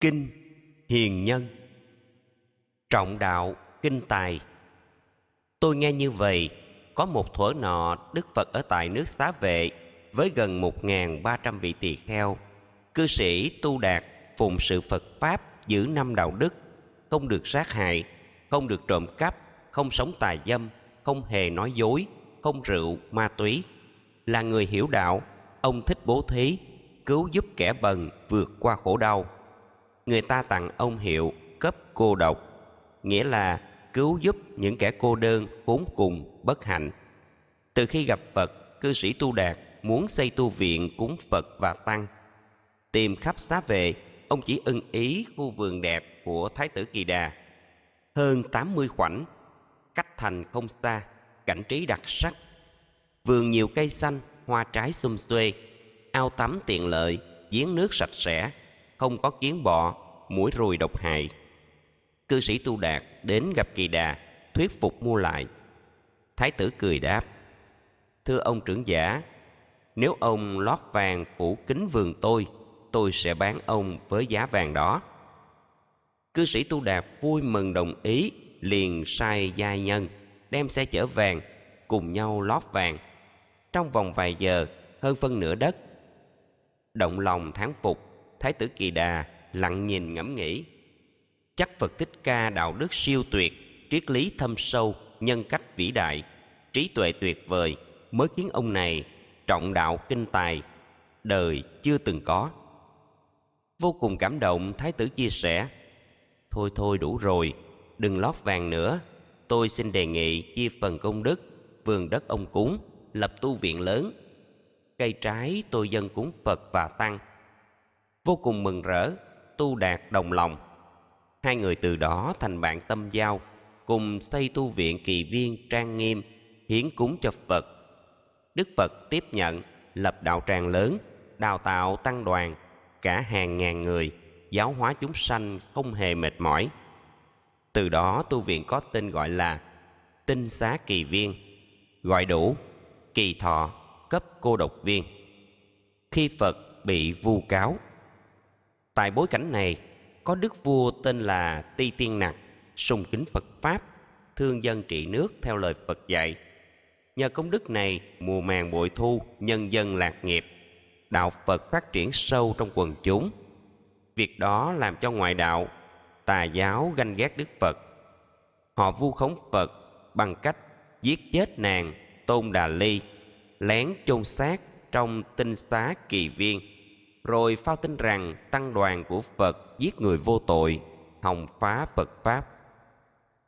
kinh hiền nhân. Trọng đạo kinh tài. Tôi nghe như vậy, có một thuở nọ đức phật ở tại nước xá vệ với gần một ngàn ba trăm vị tỳ kheo. Cư sĩ tu đạt phụng sự phật pháp giữ năm đạo đức, không được sát hại, không được trộm cắp, không sống tà dâm, không hề nói dối, không rượu, ma túy. Là người hiểu đạo, ông thích bố thí, cứu giúp kẻ bần vượt qua khổ đau người ta tặng ông hiệu cấp cô độc, nghĩa là cứu giúp những kẻ cô đơn khốn cùng, bất hạnh. Từ khi gặp phật, cư sĩ tu đạt muốn xây tu viện cúng phật và tăng. Tìm khắp xá về ông chỉ ưng ý khu vườn đẹp của thái tử kỳ đà. Hơn tám mươi khoảnh, cách thành không xa, cảnh trí đặc sắc. Vườn nhiều cây xanh, hoa trái xum xuê, ao tắm tiện lợi, giếng nước sạch sẽ không có kiến bọ, mũi ruồi độc hại. Cư sĩ tu đạt đến gặp kỳ đà, thuyết phục mua lại. Thái tử cười đáp, thưa ông trưởng giả, nếu ông lót vàng phủ kính vườn tôi tôi sẽ bán ông với giá vàng đó. Cư sĩ tu đạt vui mừng đồng ý, liền sai giai nhân, đem xe chở vàng cùng nhau lót vàng. Trong vòng vài giờ, hơn phân nửa đất, động lòng thán phục thái tử kỳ đà lặng nhìn ngẫm nghĩ. Chắc phật thích ca đạo đức siêu tuyệt, triết lý thâm sâu, nhân cách vĩ đại, trí tuệ tuyệt vời, mới khiến ông này trọng đạo kinh tài, đời chưa từng có. Vô cùng cảm động thái tử chia sẻ, thôi thôi đủ rồi, đừng lót vàng nữa, tôi xin đề nghị chia phần công đức, vườn đất ông cúng, lập tu viện lớn. Cây trái tôi dân cúng phật và tăng vô cùng mừng rỡ, tu đạt đồng lòng. Hai người từ đó thành bạn tâm giao, cùng xây tu viện kỳ viên trang nghiêm, hiến cúng cho phật. Đức phật tiếp nhận, lập đạo tràng lớn, đào tạo tăng đoàn, cả hàng ngàn người, giáo hóa chúng sanh không hề mệt mỏi. Từ đó tu viện có tên gọi là tinh xá kỳ viên, gọi đủ kỳ thọ cấp cô độc viên. Khi phật bị vu cáo tại bối cảnh này, có đức vua tên là ti tiên nặc, sùng kính phật pháp, thương dân trị nước theo lời phật dạy. Nhờ công đức này, mùa màng bội thu, nhân dân lạc nghiệp, đạo phật phát triển sâu trong quần chúng. Việc đó làm cho ngoại đạo, tà giáo ganh ghét đức phật. Họ vu khống phật bằng cách giết chết nàng, tôn đà ly, lén chôn xác trong tinh xá kỳ viên rồi phao tin rằng tăng đoàn của phật giết người vô tội, hòng phá phật pháp.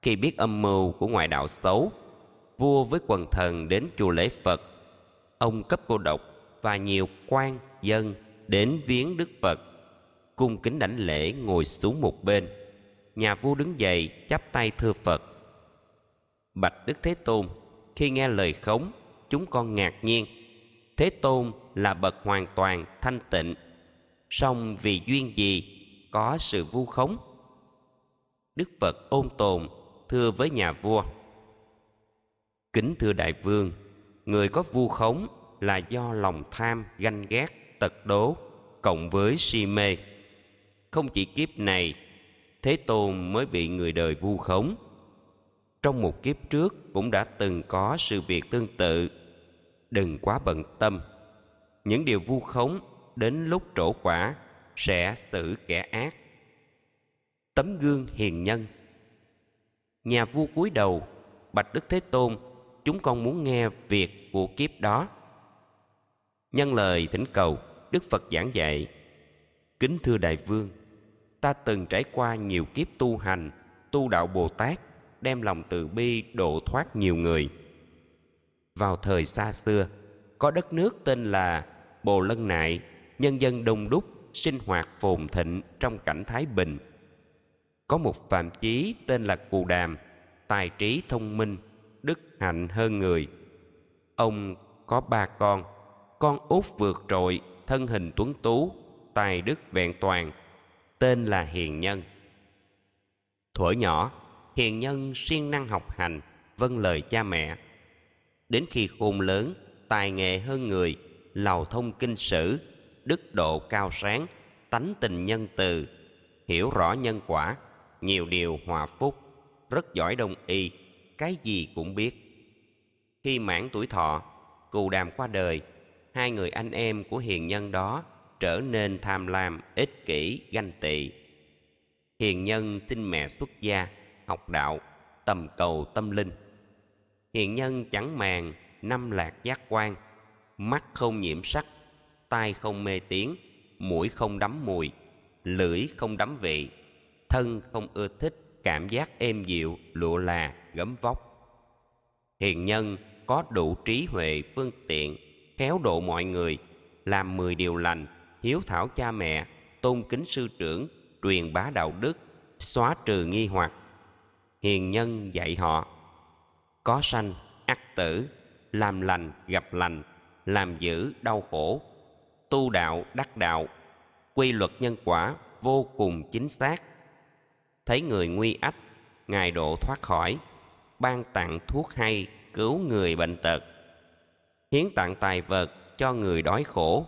Khi biết âm mưu của ngoại đạo xấu, vua với quần thần đến chùa lễ phật. Ông cấp cô độc và nhiều quan, dân đến viếng đức phật, cung kính đảnh lễ ngồi xuống một bên. Nhà vua đứng dậy chắp tay thưa phật. Bạch đức thế tôn, khi nghe lời khống, chúng con ngạc nhiên thế tôn là bậc hoàn toàn thanh tịnh. Song vì duyên gì có sự vu khống? Đức phật ôn tồn, thưa với nhà vua. Kính thưa đại vương, người có vu khống là do lòng tham ganh ghét, tật đố, cộng với si mê. Không chỉ kiếp này, thế tôn mới bị người đời vu khống. Trong một kiếp trước cũng đã từng có sự việc tương tự đừng quá bận tâm. Những điều vu khống đến lúc trổ quả sẽ xử kẻ ác. Tấm gương hiền nhân. Nhà vua cúi đầu, bạch đức thế tôn, chúng con muốn nghe việc của kiếp đó. Nhân lời thỉnh cầu, đức phật giảng dạy, kính thưa đại vương, ta từng trải qua nhiều kiếp tu hành, tu đạo bồ tát, đem lòng từ bi độ thoát nhiều người vào thời xa xưa. Có đất nước tên là bồ lân nại, nhân dân đông đúc, sinh hoạt phồn thịnh trong cảnh thái bình. Có một phạm chí tên là cù đàm, tài trí thông minh, đức hạnh hơn người. Ông có ba con con út vượt trội, thân hình tuấn tú, tài đức vẹn toàn, tên là hiền nhân. Thuở nhỏ, hiền nhân siêng năng học hành vâng lời cha mẹ đến khi khôn lớn, tài nghệ hơn người, lầu thông kinh sử, đức độ cao sáng, tánh tình nhân từ, hiểu rõ nhân quả, nhiều điều hòa phúc, rất giỏi đông y, cái gì cũng biết. Khi mãn tuổi thọ, cù đàm qua đời, hai người anh em của hiền nhân đó trở nên tham lam, ích kỷ, ganh tị. Hiền nhân xin mẹ xuất gia, học đạo, tầm cầu tâm linh hiền nhân chẳng màng, năm lạc giác quan. Mắt không nhiễm sắc, tai không mê tiếng mũi không đắm mùi, lưỡi không đắm vị, thân không ưa thích, cảm giác êm dịu, lụa là, gấm vóc. Hiền nhân có đủ trí huệ phương tiện, khéo độ mọi người, làm mười điều lành, hiếu thảo cha mẹ, tôn kính sư trưởng, truyền bá đạo đức, xóa trừ nghi hoặc. Hiền nhân dạy họ có sanh ắt tử, làm lành, gặp lành, làm dữ đau khổ. Tu đạo, đắc đạo, quy luật nhân quả vô cùng chính xác. Thấy người nguy ách ngài độ thoát khỏi, ban tặng thuốc hay cứu người bệnh tật. Hiến tặng tài vật cho người đói khổ.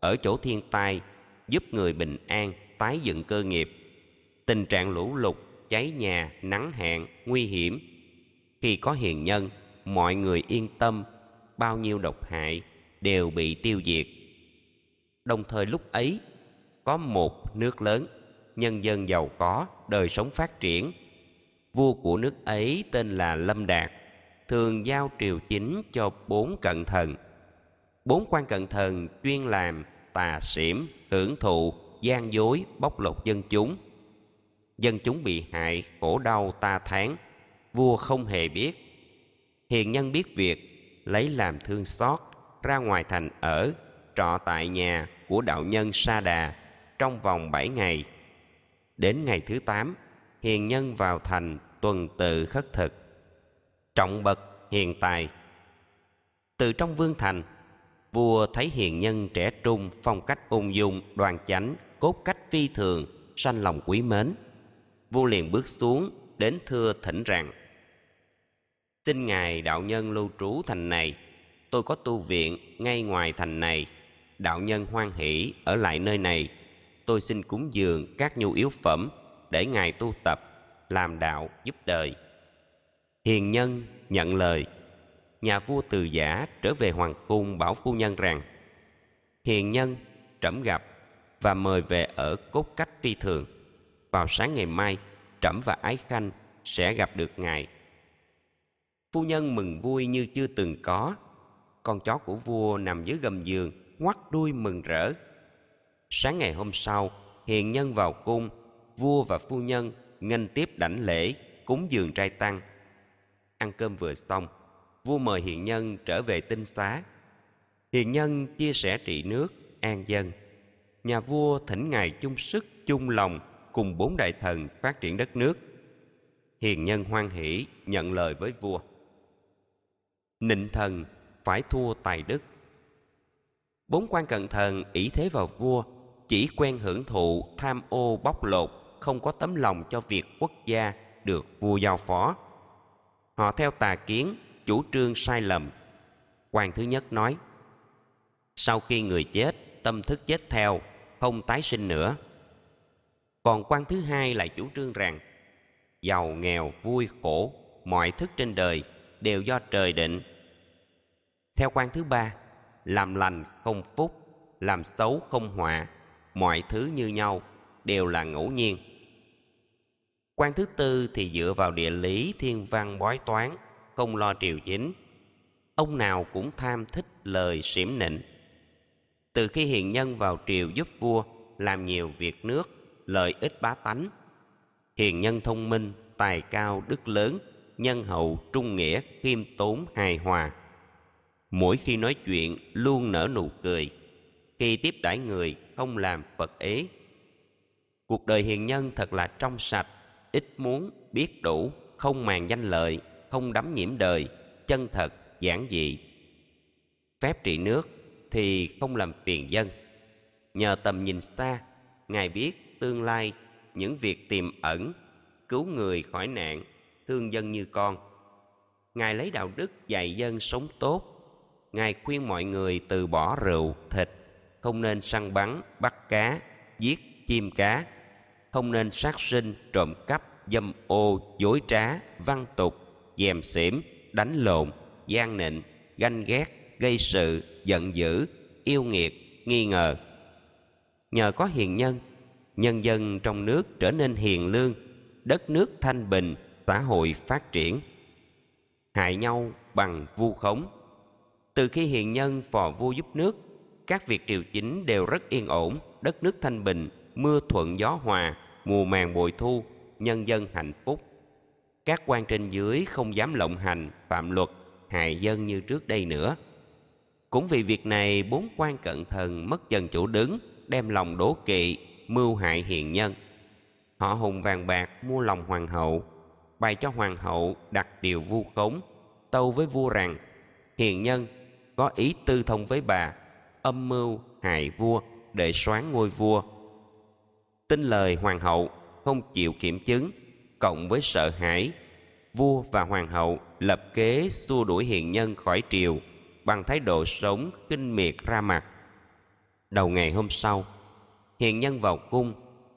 Ở chỗ thiên tai, giúp người bình an, tái dựng cơ nghiệp. Tình trạng lũ lụt, cháy nhà, nắng hạn, nguy hiểm khi có hiền nhân, mọi người yên tâm, bao nhiêu độc hại đều bị tiêu diệt. Đồng thời lúc ấy, có một nước lớn, nhân dân giàu có, đời sống phát triển. Vua của nước ấy tên là lâm đạt, thường giao triều chính cho bốn cận thần. Bốn quan cận thần chuyên làm tà xỉm hưởng thụ, gian dối, bóc lột dân chúng. Dân chúng bị hại, khổ đau, ta tháng vua không hề biết. Hiền nhân biết việc, lấy làm thương xót, ra ngoài thành ở, trọ tại nhà của đạo nhân sa đà trong vòng bảy ngày. Đến ngày thứ tám, hiền nhân vào thành tuần tự khất thực. Trọng bậc, hiền tài. Từ trong vương thành, vua thấy hiền nhân trẻ trung phong cách ung dung, đoan chánh, cốt cách phi thường, sanh lòng quý mến. Vua liền bước xuống đến thưa thỉnh rằng xin ngài đạo nhân lưu trú thành này, tôi có tu viện ngay ngoài thành này. Đạo nhân hoan hỷ ở lại nơi này, tôi xin cúng dường các nhu yếu phẩm để ngài tu tập, làm đạo giúp đời. Hiền nhân nhận lời, nhà vua từ giả trở về hoàng cung bảo phu nhân rằng, hiền nhân trẫm gặp và mời về ở cốt cách phi thường. Vào sáng ngày mai, trẫm và ái khanh sẽ gặp được ngài phu nhân mừng vui như chưa từng có. Con chó của vua nằm dưới gầm giường, ngoắt đuôi mừng rỡ. Sáng ngày hôm sau, hiền nhân vào cung, vua và phu nhân nghênh tiếp đảnh lễ, cúng dường trai tăng. Ăn cơm vừa xong, vua mời hiền nhân trở về tinh xá. Hiền nhân chia sẻ trị nước, an dân. Nhà vua thỉnh ngài chung sức, chung lòng cùng bốn đại thần phát triển đất nước. Hiền nhân hoan hỷ, nhận lời với vua nịnh thần phải thua tài đức. Bốn quan cận thần ỷ thế vào vua, chỉ quen hưởng thụ tham ô bóc lột, không có tấm lòng cho việc quốc gia được vua giao phó. Họ theo tà kiến, chủ trương sai lầm. Quan thứ nhất nói, sau khi người chết, tâm thức chết theo, không tái sinh nữa. Còn quan thứ hai lại chủ trương rằng, giàu nghèo, vui khổ, mọi thức trên đời đều do trời định. Theo quan thứ ba, làm lành không phúc, làm xấu không họa, mọi thứ như nhau đều là ngẫu nhiên. Quan thứ tư thì dựa vào địa lý thiên văn bói toán, không lo triều chính. Ông nào cũng tham thích lời xỉm nịnh. Từ khi hiền nhân vào triều giúp vua, làm nhiều việc nước, lợi ích bá tánh, hiền nhân thông minh, tài cao đức lớn nhân hậu trung nghĩa khiêm tốn hài hòa. Mỗi khi nói chuyện luôn nở nụ cười, khi tiếp đãi người không làm phật ế. Cuộc đời hiền nhân thật là trong sạch, ít muốn, biết đủ, không màng danh lợi, không đắm nhiễm đời, chân thật, giản dị. Phép trị nước thì không làm phiền dân. Nhờ tầm nhìn xa, ngài biết tương lai những việc tiềm ẩn, cứu người khỏi nạn thương dân như con. Ngài lấy đạo đức dạy dân sống tốt. Ngài khuyên mọi người từ bỏ rượu, thịt, không nên săn bắn, bắt cá, giết chim cá, không nên sát sinh, trộm cắp, dâm ô, dối trá, văn tục, dèm xỉm, đánh lộn, gian nịnh, ganh ghét, gây sự, giận dữ, yêu nghiệt, nghi ngờ. Nhờ có hiền nhân nhân dân trong nước trở nên hiền lương, đất nước thanh bình xã hội phát triển, hại nhau bằng vu khống. Từ khi hiền nhân phò vua giúp nước, các việc triều chính đều rất yên ổn, đất nước thanh bình, mưa thuận gió hòa, mùa màng bội thu, nhân dân hạnh phúc. Các quan trên dưới không dám lộng hành phạm luật, hại dân như trước đây nữa. Cũng vì việc này, bốn quan cận thần mất dần chủ đứng, đem lòng đố kỵ, mưu hại hiền nhân. Họ hùng vàng bạc, mua lòng hoàng hậu bày cho hoàng hậu đặt điều vu khống, tâu với vua rằng, hiền nhân, có ý tư thông với bà, âm mưu hại vua để soán ngôi vua. Tin lời hoàng hậu không chịu kiểm chứng, cộng với sợ hãi, vua và hoàng hậu lập kế xua đuổi hiền nhân khỏi triều bằng thái độ sống kinh miệt ra mặt. Đầu ngày hôm sau, hiền nhân vào cung,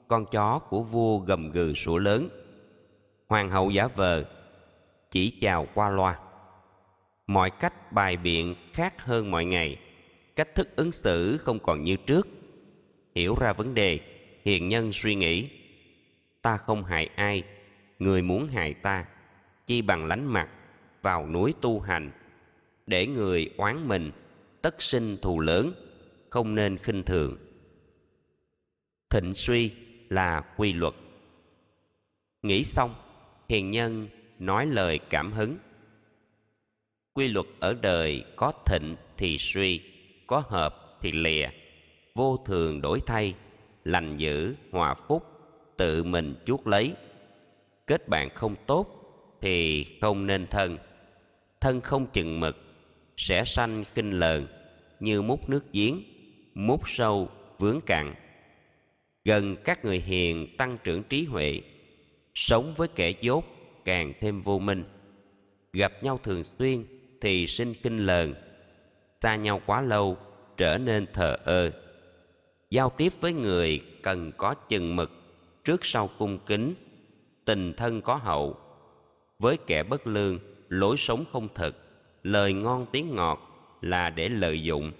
con chó của vua gầm gừ sủa lớn hoàng hậu giả vờ, chỉ chào qua loa. Mọi cách bài biện khác hơn mọi ngày, cách thức ứng xử không còn như trước. Hiểu ra vấn đề, hiền nhân suy nghĩ. Ta không hại ai, người muốn hại ta, chi bằng lánh mặt vào núi tu hành. Để người oán mình, tất sinh thù lớn, không nên khinh thường. Thịnh suy là quy luật. Nghĩ xong hiền nhân nói lời cảm hứng. Quy luật ở đời có thịnh thì suy, có hợp thì lìa. Vô thường đổi thay, lành dữ hòa phúc, tự mình chuốc lấy. Kết bạn không tốt thì không nên thân. Thân không chừng mực, sẽ sanh khinh lờn, như múc nước giếng, múc sâu vướng cạn. Gần các người hiền tăng trưởng trí huệ sống với kẻ dốt, càng thêm vô minh. Gặp nhau thường xuyên thì sinh kinh lờn. Xa nhau quá lâu, trở nên thờ ơ. Giao tiếp với người cần có chừng mực trước sau cung kính, tình thân có hậu. Với kẻ bất lương, lối sống không thật lời ngon tiếng ngọt là để lợi dụng.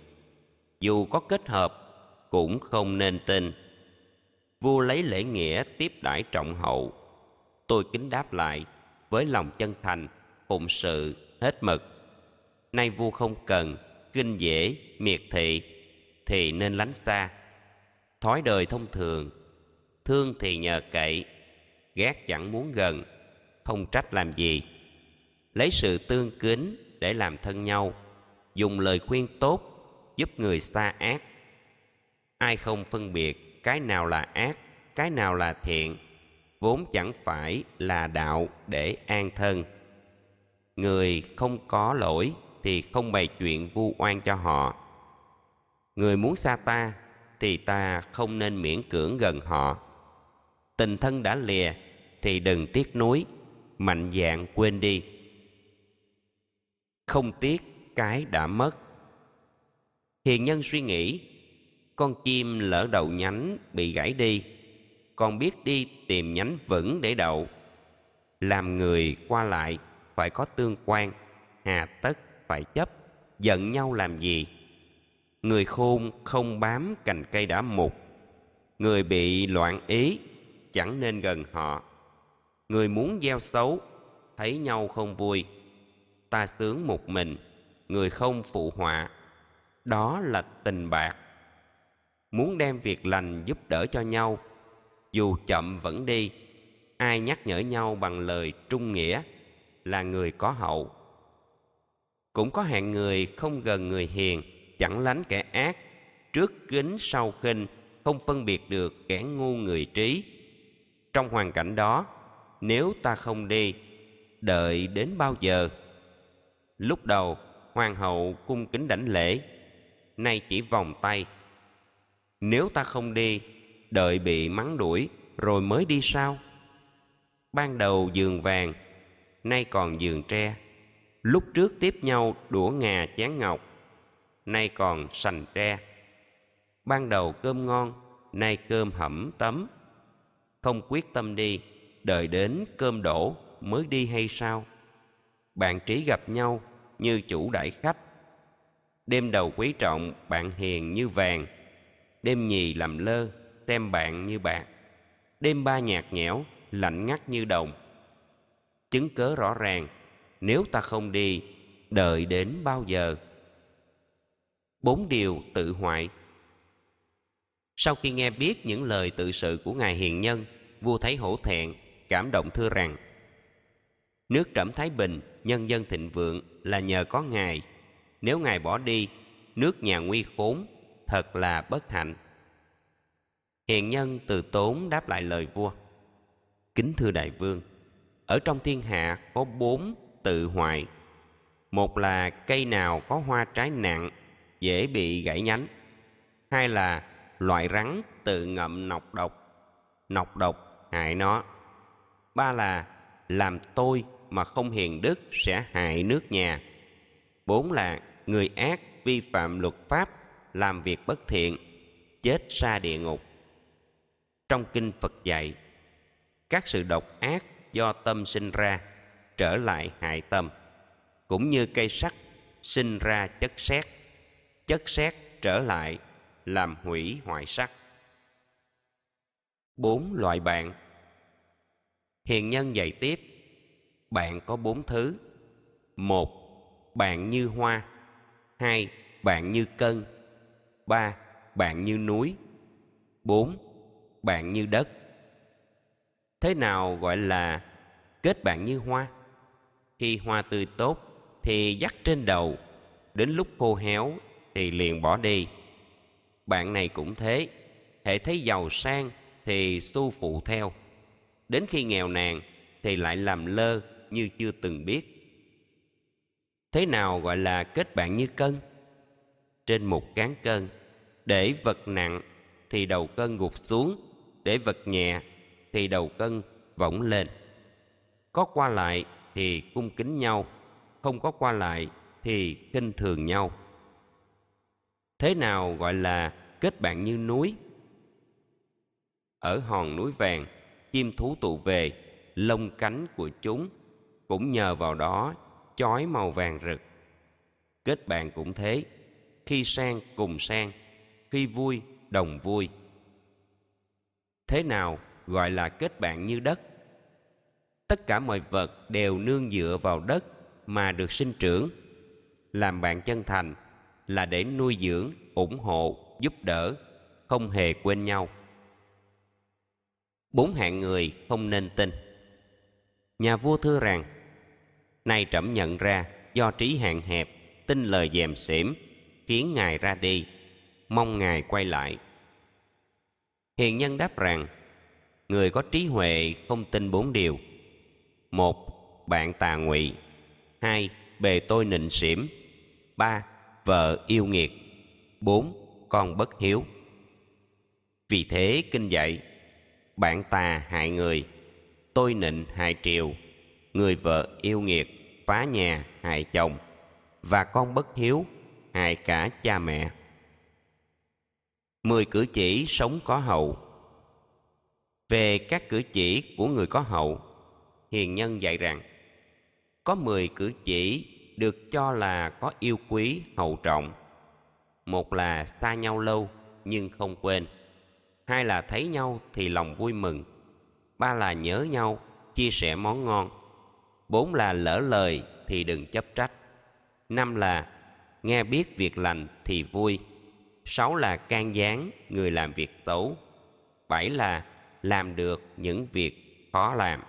Dù có kết hợp, cũng không nên tin. Vua lấy lễ nghĩa tiếp đãi trọng hậu tôi kính đáp lại, với lòng chân thành, phụng sự, hết mực. Nay vua không cần, kinh dễ, miệt thị, thì nên lánh xa. Thói đời thông thường, thương thì nhờ cậy, ghét chẳng muốn gần, không trách làm gì. Lấy sự tương kính để làm thân nhau, dùng lời khuyên tốt, giúp người xa ác. Ai không phân biệt cái nào là ác, cái nào là thiện vốn chẳng phải là đạo để an thân. Người không có lỗi thì không bày chuyện vu oan cho họ. Người muốn xa ta thì ta không nên miễn cưỡng gần họ. Tình thân đã lìa thì đừng tiếc nuối, mạnh dạn quên đi. Không tiếc cái đã mất. Hiền nhân suy nghĩ, con chim lỡ đầu nhánh bị gãy đi con biết đi tìm nhánh vững để đậu. Làm người qua lại, phải có tương quan, hà tất, phải chấp, giận nhau làm gì? Người khôn không bám cành cây đã mục. Người bị loạn ý, chẳng nên gần họ. Người muốn gieo xấu, thấy nhau không vui. Ta sướng một mình, người không phụ họa. Đó là tình bạc. Muốn đem việc lành giúp đỡ cho nhau dù chậm vẫn đi, ai nhắc nhở nhau bằng lời trung nghĩa là người có hậu. Cũng có hạng người không gần người hiền, chẳng lánh kẻ ác, trước kính sau khinh, không phân biệt được kẻ ngu người trí. Trong hoàn cảnh đó, nếu ta không đi, đợi đến bao giờ? Lúc đầu, hoàng hậu cung kính đảnh lễ, nay chỉ vòng tay. Nếu ta không đi đợi bị mắng đuổi, rồi mới đi sao ban đầu giường vàng, nay còn giường tre. Lúc trước tiếp nhau đũa ngà chén ngọc, nay còn sành tre. Ban đầu cơm ngon, nay cơm hẩm tấm. Không quyết tâm đi, đợi đến cơm đổ mới đi hay sao? Bạn trí gặp nhau như chủ đãi khách. Đêm đầu quý trọng bạn hiền như vàng, đêm nhì làm lơ xem bạn như bạc. Đêm ba nhạt nhẽo, lạnh ngắt như đồng. Chứng cớ rõ ràng, nếu ta không đi, đợi đến bao giờ? Bốn điều tự hoại. Sau khi nghe biết những lời tự sự của ngài hiền nhân, vua thấy hổ thẹn, cảm động thưa rằng, nước trẫm thái bình, nhân dân thịnh vượng là nhờ có ngài. Nếu ngài bỏ đi, nước nhà nguy khốn thật là bất hạnh hiền nhân từ tốn đáp lại lời vua. Kính thưa đại vương, ở trong thiên hạ có bốn tự hoại một là cây nào có hoa trái nặng, dễ bị gãy nhánh. Hai là loại rắn tự ngậm nọc độc nọc độc hại nó. Ba là làm tôi mà không hiền đức sẽ hại nước nhà. Bốn là người ác vi phạm luật pháp, làm việc bất thiện, chết ra địa ngục trong kinh phật dạy, các sự độc ác do tâm sinh ra trở lại hại tâm, cũng như cây sắt sinh ra chất sét chất sét trở lại làm hủy hoại sắt. Bốn loại bạn. Hiền nhân dạy tiếp, bạn có bốn thứ. Một, bạn như hoa. Hai, bạn như cân. Ba, bạn như núi. Bốn bạn như đất. Thế nào gọi là kết bạn như hoa? Khi hoa tươi tốt thì dắt trên đầu, đến lúc khô héo thì liền bỏ đi. Bạn này cũng thế, hệ thấy giàu sang thì xu phụ theo. Đến khi nghèo nàn thì lại làm lơ như chưa từng biết. Thế nào gọi là kết bạn như cân? Trên một cán cân, để vật nặng thì đầu cân gục xuống để vật nhẹ thì đầu cân võng lên. Có qua lại thì cung kính nhau, không có qua lại thì khinh thường nhau. Thế nào gọi là kết bạn như núi? Ở hòn núi vàng, chim thú tụ về, lông cánh của chúng cũng nhờ vào đó chói màu vàng rực. Kết bạn cũng thế, khi sang cùng sang, khi vui, đồng vui thế nào gọi là kết bạn như đất. Tất cả mọi vật đều nương dựa vào đất mà được sinh trưởng. Làm bạn chân thành là để nuôi dưỡng, ủng hộ, giúp đỡ, không hề quên nhau. Bốn hạng người không nên tin. Nhà vua thưa rằng, nay trẫm nhận ra do trí hạn hẹp, tin lời dèm xỉm, khiến ngài ra đi, mong ngài quay lại hiền nhân đáp rằng, người có trí huệ không tin bốn điều. Một, bạn tà ngụy. Hai, bề tôi nịnh xỉm ba, vợ yêu nghiệt. Bốn, con bất hiếu. Vì thế kinh dạy, bạn tà hại người, tôi nịnh hại triều. Người vợ yêu nghiệt, phá nhà hại chồng. Và con bất hiếu, hại cả cha mẹ mười cử chỉ sống có hậu. Về các cử chỉ của người có hậu, hiền nhân dạy rằng, có mười cử chỉ được cho là có yêu quý hậu trọng. Một là xa nhau lâu, nhưng không quên. Hai là thấy nhau thì lòng vui mừng. Ba là nhớ nhau, chia sẻ món ngon. Bốn là lỡ lời thì đừng chấp trách. Năm là, nghe biết việc lành thì vui sáu là can gián, người làm việc xấu. Bảy là làm được những việc khó làm.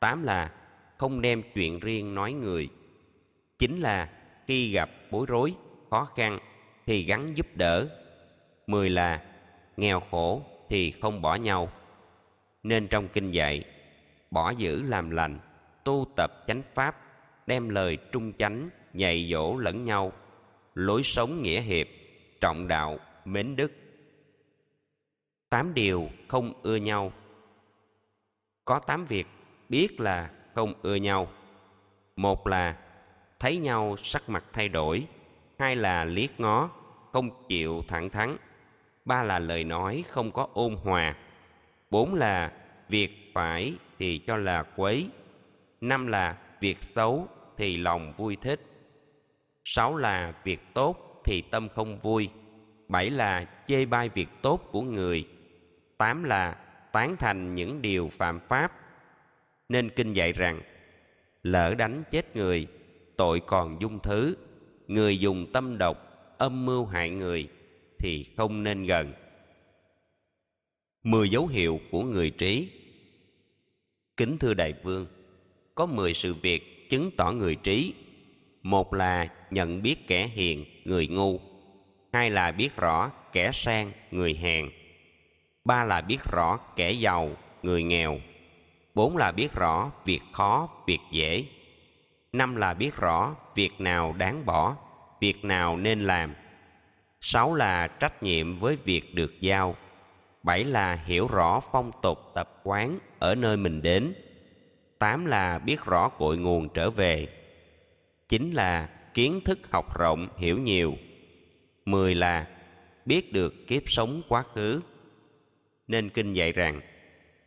Tám là không đem chuyện riêng nói người. Chín là khi gặp bối rối, khó khăn thì gắn giúp đỡ. Mười là nghèo khổ thì không bỏ nhau. Nên trong kinh dạy, bỏ giữ làm lành, tu tập chánh pháp, đem lời trung chánh dạy dỗ lẫn nhau. Lối sống nghĩa hiệp trọng đạo, mến đức. Tám điều không ưa nhau. Có tám việc biết là không ưa nhau. Một là thấy nhau sắc mặt thay đổi. Hai là liếc ngó, không chịu thẳng thắn. Ba là lời nói không có ôn hòa. Bốn là việc phải thì cho là quấy. Năm là việc xấu thì lòng vui thích. Sáu là việc tốt thì tâm không vui. Bảy là chê bai việc tốt của người. Tám là tán thành những điều phạm pháp. Nên kinh dạy rằng, lỡ đánh chết người, tội còn dung thứ. Người dùng tâm độc, âm mưu hại người thì không nên gần. Mười dấu hiệu của người trí. Kính thưa đại vương, có mười sự việc chứng tỏ người trí một là nhận biết kẻ hiền, người ngu. Hai là biết rõ kẻ sang, người hèn. Ba là biết rõ kẻ giàu, người nghèo. Bốn là biết rõ việc khó, việc dễ. Năm là biết rõ việc nào đáng bỏ, việc nào nên làm. Sáu là trách nhiệm với việc được giao. Bảy là hiểu rõ phong tục, tập quán ở nơi mình đến. Tám là biết rõ cội nguồn trở về chính là kiến thức học rộng, hiểu nhiều. Mười là biết được kiếp sống quá khứ. Nên kinh dạy rằng,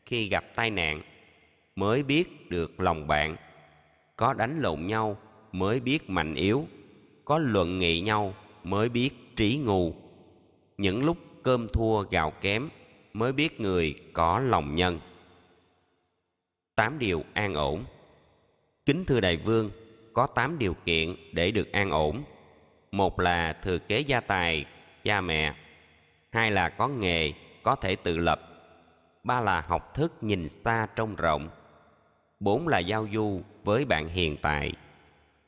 khi gặp tai nạn, mới biết được lòng bạn. Có đánh lộn nhau, mới biết mạnh yếu. Có luận nghị nhau, mới biết trí ngu. Những lúc cơm thua gạo kém, mới biết người có lòng nhân. Tám điều an ổn. Kính thưa đại vương có tám điều kiện để được an ổn. Một là thừa kế gia tài, cha mẹ. Hai là có nghề, có thể tự lập. Ba là học thức nhìn xa trông rộng. Bốn là giao du với bạn hiện tại.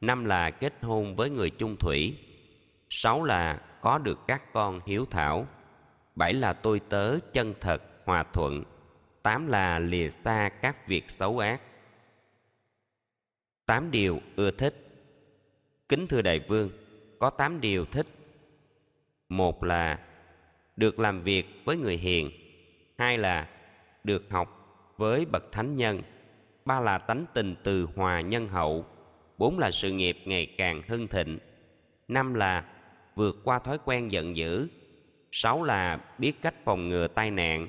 Năm là kết hôn với người chung thủy. Sáu là có được các con hiếu thảo. Bảy là tôi tớ chân thật, hòa thuận. Tám là lìa xa các việc xấu ác tám điều ưa thích. Kính thưa đại vương, có tám điều thích. Một là được làm việc với người hiền. Hai là được học với bậc thánh nhân. Ba là tánh tình từ hòa nhân hậu. Bốn là sự nghiệp ngày càng hưng thịnh. Năm là vượt qua thói quen giận dữ. Sáu là biết cách phòng ngừa tai nạn.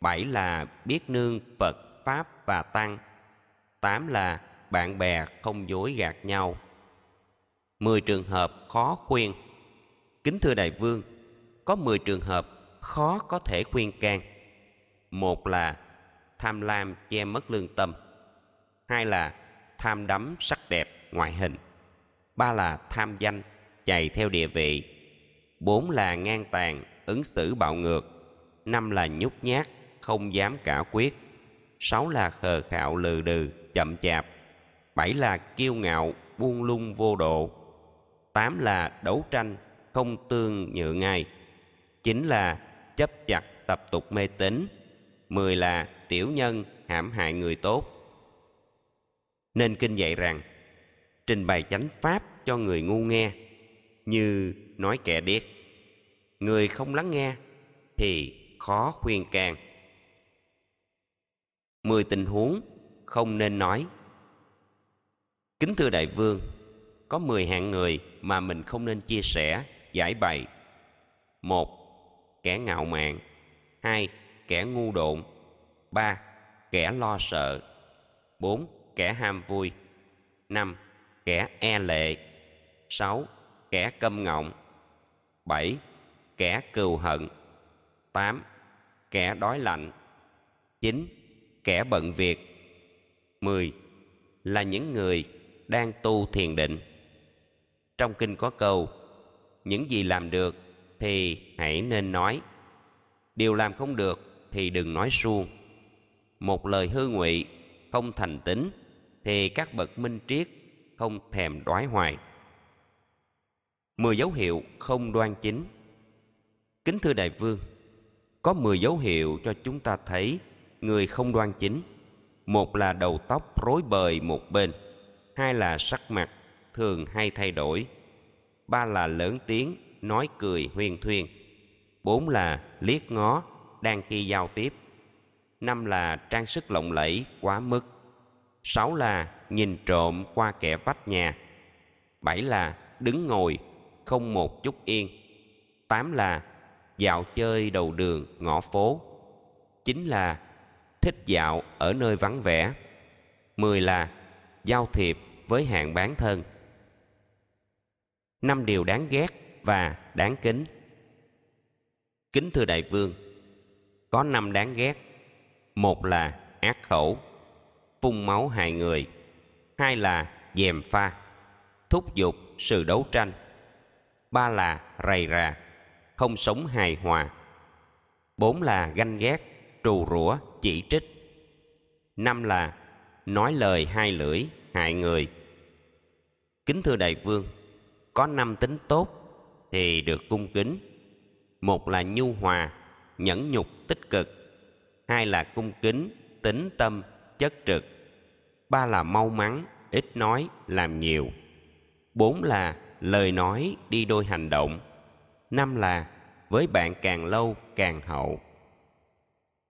Bảy là biết nương phật, pháp và tăng. Tám là bạn bè không dối gạt nhau. Mười trường hợp khó khuyên. Kính thưa đại vương, có mười trường hợp khó có thể khuyên can. Một là tham lam che mất lương tâm. Hai là tham đắm sắc đẹp ngoại hình. Ba là tham danh chạy theo địa vị. Bốn là ngang tàn ứng xử bạo ngược. Năm là nhút nhát, không dám cả quyết. Sáu là khờ khạo lừ đừ, chậm chạp bảy là kiêu ngạo, buông lung vô độ. Tám là đấu tranh, không tương nhượng ngay. Chín là chấp chặt tập tục mê tín. Mười là tiểu nhân hãm hại người tốt. Nên kinh dạy rằng, trình bày chánh pháp cho người ngu nghe, như nói kẻ điếc. Người không lắng nghe thì khó khuyên can. Mười tình huống không nên nói kính thưa đại vương, có mười hạng người mà mình không nên chia sẻ, giải bày. Một, kẻ ngạo mạn. Hai, kẻ ngu độn. Ba, kẻ lo sợ. Bốn, kẻ ham vui. Năm, kẻ e lệ. Sáu, kẻ câm ngọng. Bảy, kẻ cừu hận. Tám, kẻ đói lạnh. Chín, kẻ bận việc. Mười, là những người đang tu thiền định. Trong kinh có câu, những gì làm được thì hãy nên nói, điều làm không được thì đừng nói suông. Một lời hư ngụy, không thành tính, thì các bậc minh triết không thèm đoái hoài. Mười dấu hiệu không đoan chính. Kính thưa đại vương, có mười dấu hiệu cho chúng ta thấy người không đoan chính. Một là đầu tóc rối bời một bên hai là sắc mặt, thường hay thay đổi. Ba là lớn tiếng, nói cười huyên thuyên bốn là liếc ngó, đang khi giao tiếp. Năm là trang sức lộng lẫy, quá mức. Sáu là nhìn trộm qua kẻ vách nhà. Bảy là đứng ngồi, không một chút yên. Tám là dạo chơi đầu đường, ngõ phố. Chín là thích dạo ở nơi vắng vẻ. Mười là giao thiệp với hạng bán thân. Năm điều đáng ghét và đáng kính. Kính thưa đại vương, có năm đáng ghét. Một là ác khẩu, phun máu hại người. Hai là dèm pha, thúc giục sự đấu tranh. Ba là rầy rà, không sống hài hòa. Bốn là ganh ghét, trù rủa, chỉ trích. Năm là nói lời hai lưỡi hại người. Kính thưa đại vương, có năm tính tốt thì được cung kính. Một là nhu hòa, nhẫn nhục, tích cực. Hai là cung kính, tính tâm, chất trực. Ba là mau mắn, ít nói, làm nhiều. Bốn là lời nói, đi đôi hành động. Năm là với bạn càng lâu càng hậu.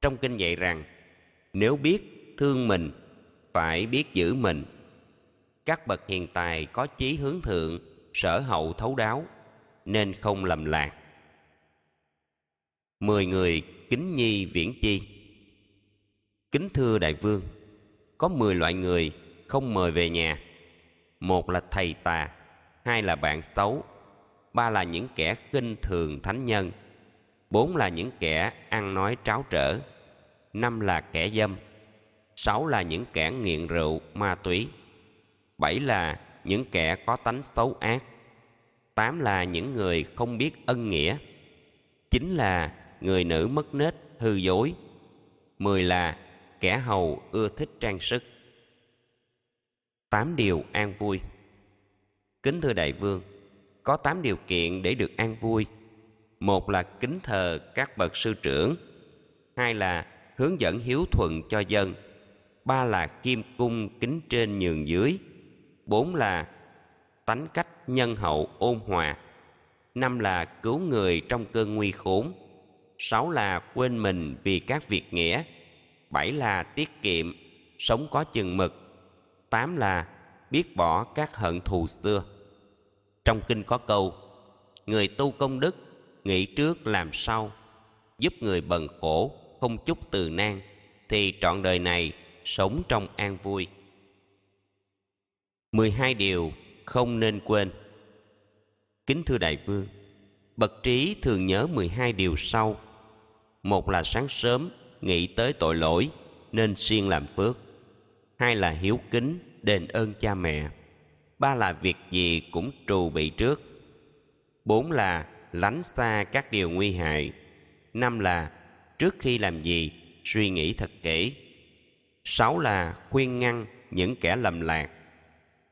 Trong kinh dạy rằng, nếu biết thương mình phải biết giữ mình. Các bậc hiền tài có chí hướng thượng, sở hậu thấu đáo, nên không lầm lạc. Mười người kính nhi viễn chi. Kính thưa đại vương, có mười loại người không mời về nhà. Một là thầy tà, hai là bạn xấu, ba là những kẻ khinh thường thánh nhân, bốn là những kẻ ăn nói tráo trở, năm là kẻ dâm sáu là những kẻ nghiện rượu, ma túy. Bảy là những kẻ có tánh xấu ác. Tám là những người không biết ân nghĩa. Chín là người nữ mất nết, hư dối. Mười là kẻ hầu ưa thích trang sức. Tám điều an vui. Kính thưa đại vương, có tám điều kiện để được an vui. Một là kính thờ các bậc sư trưởng. Hai là hướng dẫn hiếu thuận cho dân ba là kim cung kính trên nhường dưới. Bốn là tánh cách nhân hậu ôn hòa. Năm là cứu người trong cơn nguy khốn. Sáu là quên mình vì các việc nghĩa. Bảy là tiết kiệm, sống có chừng mực. Tám là biết bỏ các hận thù xưa. Trong kinh có câu, người tu công đức, nghĩ trước làm sau. Giúp người bần khổ không chút từ nan, thì trọn đời này sống trong an vui. 12 điều không nên quên. Kính thưa đại vương, bậc trí thường nhớ 12 điều sau. Một là sáng sớm, nghĩ tới tội lỗi, nên siêng làm phước. Hai là hiếu kính, đền ơn cha mẹ. Ba là việc gì cũng trù bị trước. Bốn là lánh xa các điều nguy hại. Năm là trước khi làm gì, suy nghĩ thật kỹ sáu là khuyên ngăn những kẻ lầm lạc.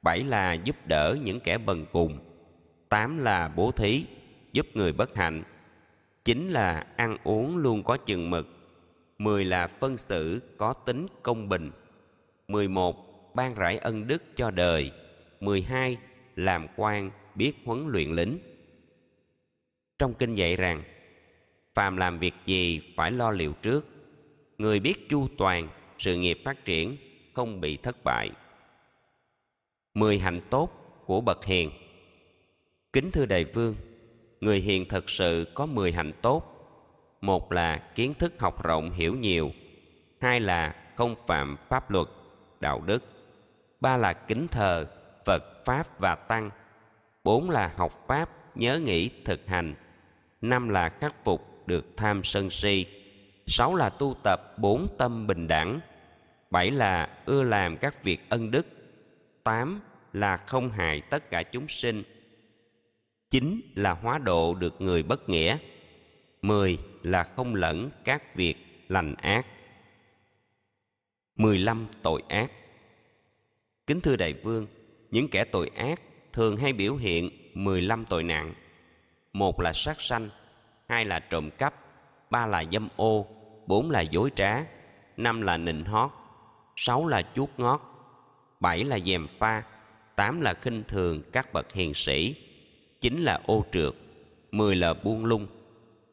Bảy là giúp đỡ những kẻ bần cùng. Tám là bố thí, giúp người bất hạnh. Chín là ăn uống luôn có chừng mực. Mười là phân xử có tính công bình. Mười một, ban rải ân đức cho đời. Mười hai, làm quan biết huấn luyện lính. Trong kinh dạy rằng, phàm làm việc gì phải lo liệu trước. Người biết chu toàn sự nghiệp phát triển không bị thất bại. Mười hạnh tốt của bậc hiền. Kính thưa đại vương, người hiền thật sự có mười hạnh tốt. Một là kiến thức học rộng hiểu nhiều, hai là không phạm pháp luật, đạo đức, ba là kính thờ phật, pháp và tăng, bốn là học pháp, nhớ nghĩ thực hành, năm là khắc phục được tham sân si sáu là tu tập, bốn tâm bình đẳng. Bảy là ưa làm các việc ân đức. Tám là không hại tất cả chúng sinh. Chín là hóa độ được người bất nghĩa. Mười là không lẫn các việc lành ác. Mười lăm tội ác. Kính thưa đại vương, những kẻ tội ác thường hay biểu hiện mười lăm tội nặng. Một là sát sanh, hai là trộm cắp ba là dâm ô, bốn là dối trá, năm là nịnh hót, sáu là chuốt ngót, bảy là dèm pha, tám là khinh thường các bậc hiền sĩ, chín là ô trượt, mười là buông lung,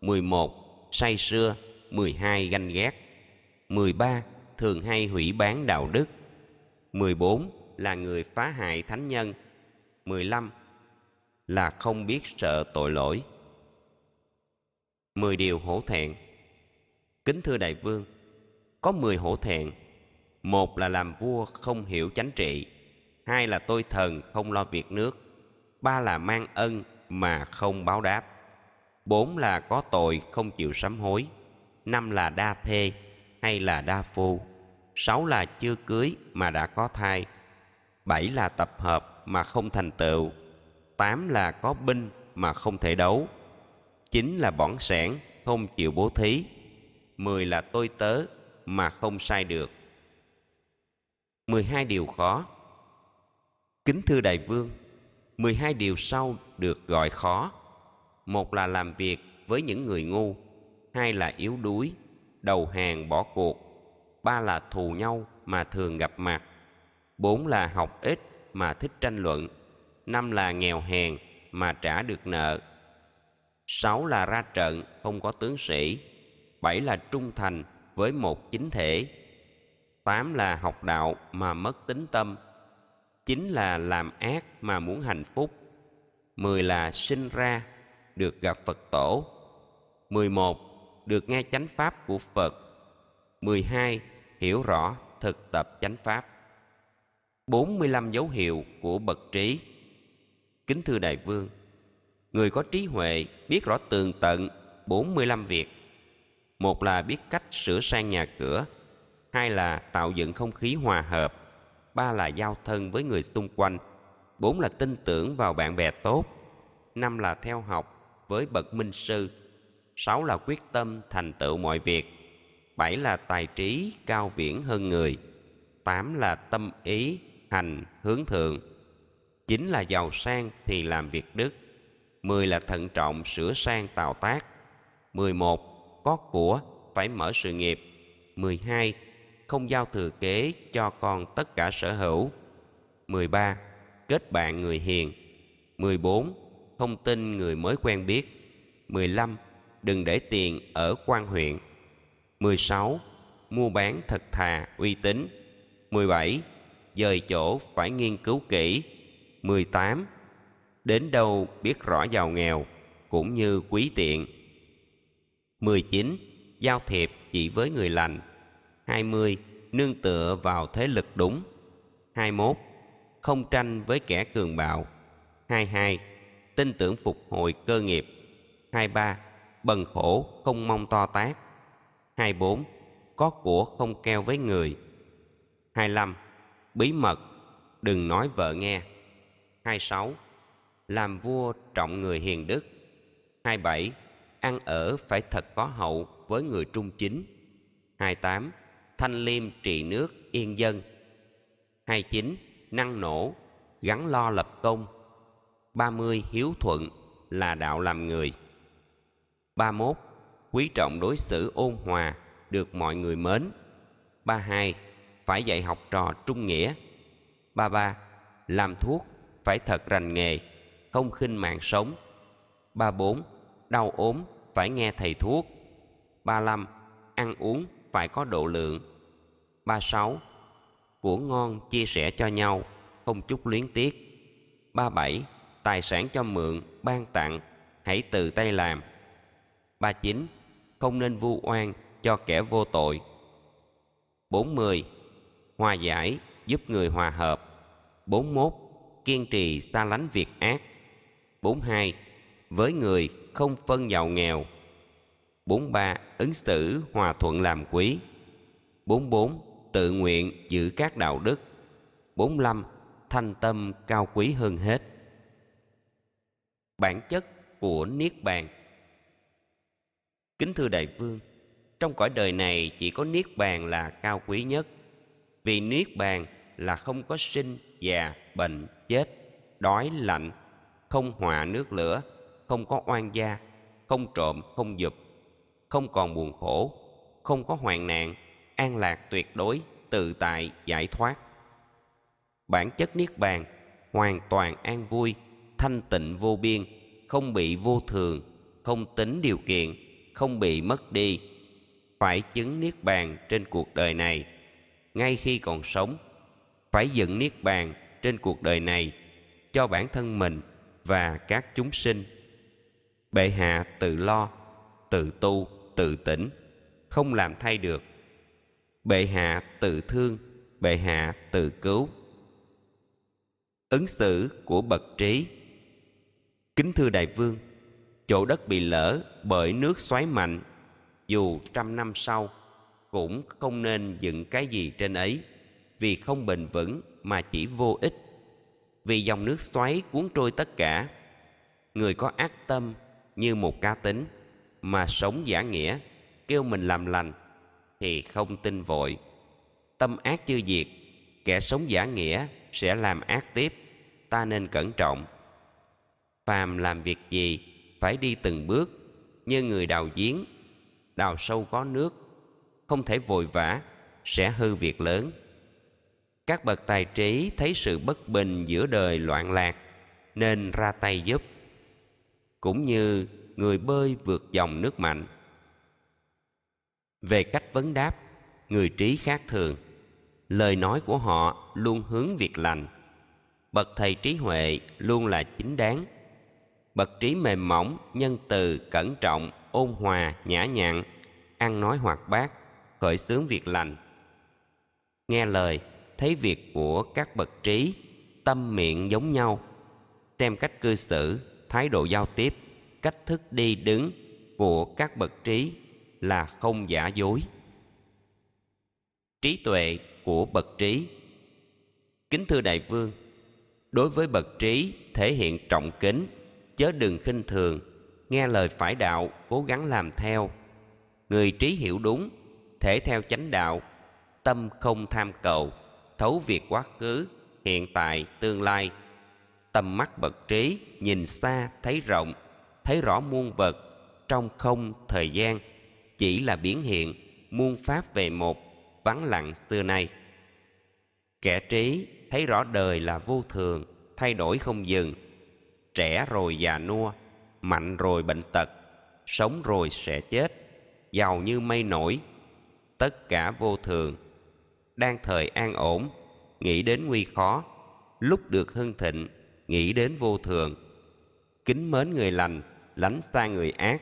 mười một say sưa, mười hai ganh ghét, mười ba thường hay hủy bán đạo đức, mười bốn là người phá hại thánh nhân, mười lăm là không biết sợ tội lỗi mười điều hổ thẹn. Kính thưa đại vương, có mười hổ thẹn. Một là làm vua không hiểu chánh trị, hai là tôi thần không lo việc nước, ba là mang ân mà không báo đáp, bốn là có tội không chịu sám hối, năm là đa thê hay là đa phu, sáu là chưa cưới mà đã có thai, bảy là tập hợp mà không thành tựu, tám là có binh mà không thể đấu chín là bỏng sẻn, không chịu bố thí. Mười là tôi tớ, mà không sai được. Mười hai điều khó. Kính thưa đại vương, mười hai điều sau được gọi khó. Một là làm việc với những người ngu, hai là yếu đuối, đầu hàng bỏ cuộc, ba là thù nhau mà thường gặp mặt, bốn là học ít mà thích tranh luận, năm là nghèo hèn mà trả được nợ sáu là ra trận, không có tướng sĩ, bảy là trung thành với một chính thể, tám là học đạo mà mất tính tâm, chín là làm ác mà muốn hạnh phúc, mười là sinh ra được gặp phật tổ, mười một được nghe chánh pháp của phật, mười hai hiểu rõ thực tập chánh pháp. Bốn mươi lăm dấu hiệu của bậc trí. Kính thưa đại vương người có trí huệ biết rõ tường tận bốn mươi lăm việc. Một là biết cách sửa sang nhà cửa. Hai là tạo dựng không khí hòa hợp. Ba là giao thân với người xung quanh. Bốn là tin tưởng vào bạn bè tốt. Năm là theo học với bậc minh sư. Sáu là quyết tâm thành tựu mọi việc. Bảy là tài trí cao viễn hơn người. Tám là tâm ý hành hướng thượng. Chín là giàu sang thì làm việc đức mười là thận trọng sửa sang tạo tác mười một có của phải mở sự nghiệp mười hai không giao thừa kế cho con tất cả sở hữu. 13. Kết bạn người hiền. 14. Không tin người mới quen biết. 15. Đừng để tiền ở quan huyện. 16. Mua bán thật thà, uy tín. 17. Dời chỗ phải nghiên cứu kỹ. 18. Đến đâu biết rõ giàu nghèo, cũng như quý tiện. 19. Giao thiệp chỉ với người lành 20. Nương tựa vào thế lực đúng 21. Không tranh với kẻ cường bạo 22. Tin tưởng phục hồi cơ nghiệp 23. Bần khổ không mong to tác 24. Có của không keo với người 25. Bí mật đừng nói vợ nghe 26. Làm vua trọng người hiền đức 27. Ăn ở phải thật có hậu với người trung chính 28 thanh liêm trị nước yên dân 29. Năng nổ, gắn lo lập công 30. Hiếu thuận là đạo làm người 31. Quý trọng đối xử ôn hòa, được mọi người mến 32. Phải dạy học trò trung nghĩa 33. Làm thuốc phải thật rành nghề, không khinh mạng sống 34. Đau ốm phải nghe thầy thuốc 35. Ăn uống phải có độ lượng 36. Của ngon chia sẻ cho nhau, không chút luyến tiếc. 37. Tài sản cho mượn, ban tặng, hãy từ tay làm. 39. Không nên vu oan cho kẻ vô tội. 40. Hòa giải, giúp người hòa hợp. 41. Kiên trì xa lánh việc ác. 42. Với người không phân giàu nghèo. 43. Ứng xử hòa thuận làm quý. 44 tự nguyện giữ các đạo đức 45. Thanh tâm cao quý hơn hết Bản chất của Niết Bàn Kính thưa Đại Vương, trong cõi đời này chỉ có Niết Bàn là cao quý nhất Vì Niết Bàn là không có sinh, già, bệnh, chết, đói, lạnh không họa nước lửa, không có oan gia, không trộm, không dục Không còn buồn khổ, không có hoạn nạn, an lạc tuyệt đối tự tại giải thoát. Bản chất niết bàn hoàn toàn an vui thanh tịnh vô biên không bị vô thường không tính điều kiện không bị mất đi. Phải chứng niết bàn trên cuộc đời này ngay khi còn sống phải dựng niết bàn trên cuộc đời này cho bản thân mình và các chúng sinh. Bệ hạ tự lo, tự tu, tự tỉnh, không làm thay được. Bệ hạ tự thương, bệ hạ tự cứu. Ứng xử của bậc trí. Kính thưa đại vương, chỗ đất bị lỡ bởi nước xoáy mạnh, dù trăm năm sau cũng không nên dựng cái gì trên ấy, vì không bền vững mà chỉ vô ích vì dòng nước xoáy cuốn trôi tất cả. Người có ác tâm như một cá tính, mà sống giả nghĩa, kêu mình làm lành, thì không tin vội. Tâm ác chưa diệt, kẻ sống giả nghĩa sẽ làm ác tiếp, ta nên cẩn trọng. Phàm làm việc gì, phải đi từng bước, như người đào giếng. Đào sâu có nước, không thể vội vã, sẽ hư việc lớn các bậc tài trí thấy sự bất bình giữa đời loạn lạc, nên ra tay giúp. Cũng như người bơi vượt dòng nước mạnh. Về cách vấn đáp, người trí khác thường. Lời nói của họ luôn hướng việc lành. Bậc thầy trí huệ luôn là chính đáng. Bậc trí mềm mỏng, nhân từ, cẩn trọng, ôn hòa, nhã nhặn, ăn nói hoạt bát, khởi xướng việc lành. Nghe lời thấy việc của các bậc trí, tâm miệng giống nhau xem cách cư xử, thái độ giao tiếp, cách thức đi đứng của các bậc trí là không giả dối. Trí tuệ của bậc trí. Kính thưa đại vương, đối với bậc trí thể hiện trọng kính, chớ đừng khinh thường, nghe lời phải đạo, cố gắng làm theo. Người trí hiểu đúng, thể theo chánh đạo, tâm không tham cầu thấu việc quá khứ, hiện tại, tương lai. Tầm mắt bậc trí nhìn xa thấy rộng, thấy rõ muôn vật, trong không thời gian, chỉ là biến hiện, muôn pháp về một, vắng lặng xưa nay. Kẻ trí thấy rõ đời là vô thường, thay đổi không dừng. Trẻ rồi già nua, mạnh rồi bệnh tật, sống rồi sẽ chết, giàu như mây nổi. Tất cả vô thường đang thời an ổn, nghĩ đến nguy khó, lúc được hưng thịnh, nghĩ đến vô thường. Kính mến người lành, lánh xa người ác.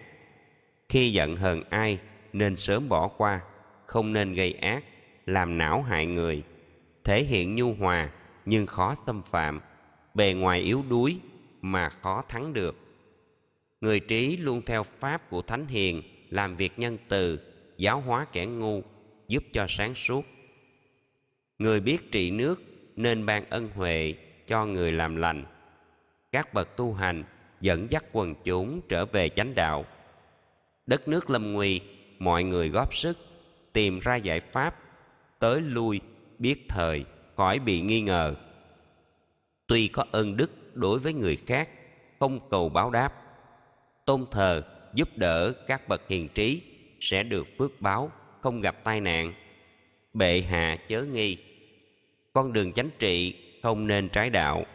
Khi giận hờn ai, nên sớm bỏ qua, không nên gây ác, làm não hại người. Thể hiện nhu hòa, nhưng khó xâm phạm, bề ngoài yếu đuối, mà khó thắng được. Người trí luôn theo pháp của thánh hiền, làm việc nhân từ, giáo hóa kẻ ngu, giúp cho sáng suốt người biết trị nước nên ban ân huệ cho người làm lành. Các bậc tu hành dẫn dắt quần chúng trở về chánh đạo. Đất nước lâm nguy, mọi người góp sức, tìm ra giải pháp, tới lui, biết thời, khỏi bị nghi ngờ. Tuy có ân đức đối với người khác, không cầu báo đáp, tôn thờ, giúp đỡ các bậc hiền trí sẽ được phước báo, không gặp tai nạn. Bệ hạ chớ nghi con đường chánh trị không nên trái đạo.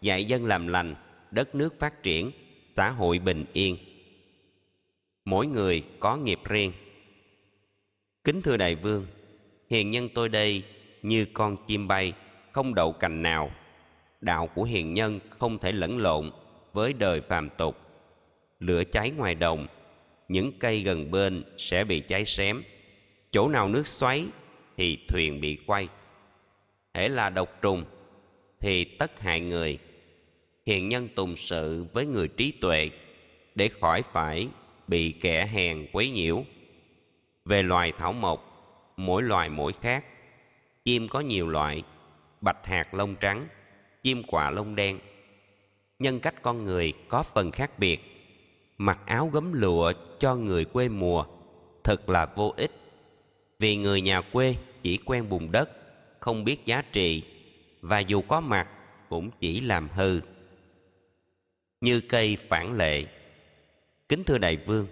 Dạy dân làm lành, đất nước phát triển, xã hội bình yên. Mỗi người có nghiệp riêng. Kính thưa đại vương, hiền nhân tôi đây như con chim bay, không đậu cành nào. Đạo của hiền nhân không thể lẫn lộn với đời phàm tục. Lửa cháy ngoài đồng, những cây gần bên sẽ bị cháy xém. Chỗ nào nước xoáy thì thuyền bị quay hễ là độc trùng, thì tất hại người. Hiền nhân tùng sự với người trí tuệ để khỏi phải bị kẻ hèn quấy nhiễu. Về loài thảo mộc, mỗi loài mỗi khác. Chim có nhiều loại, bạch hạt lông trắng, chim quạ lông đen. Nhân cách con người có phần khác biệt. Mặc áo gấm lụa cho người quê mùa thật là vô ích. Vì người nhà quê chỉ quen bùn đất không biết giá trị, và dù có mặt, cũng chỉ làm hư. Như cây phản lệ. Kính thưa đại vương,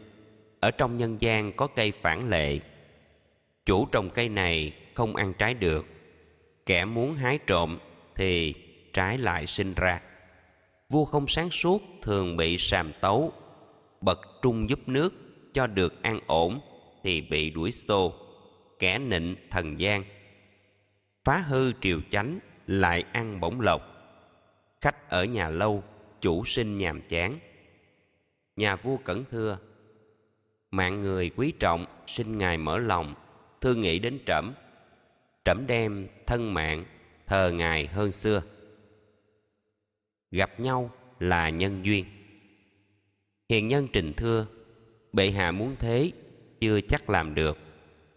ở trong nhân gian có cây phản lệ. Chủ trồng cây này không ăn trái được. Kẻ muốn hái trộm thì trái lại sinh ra. Vua không sáng suốt thường bị sàm tấu. Bậc trung giúp nước cho được an ổn thì bị đuổi xô. Kẻ nịnh thần gian phá hư triều chánh, lại ăn bổng lộc. Khách ở nhà lâu, chủ sinh nhàm chán. Nhà vua cẩn thưa, mạng người quý trọng, xin ngài mở lòng thương nghĩ đến trẫm. Trẫm đem thân mạng, thờ ngài hơn xưa. Gặp nhau là nhân duyên. Hiền nhân trình thưa, bệ hạ muốn thế, chưa chắc làm được.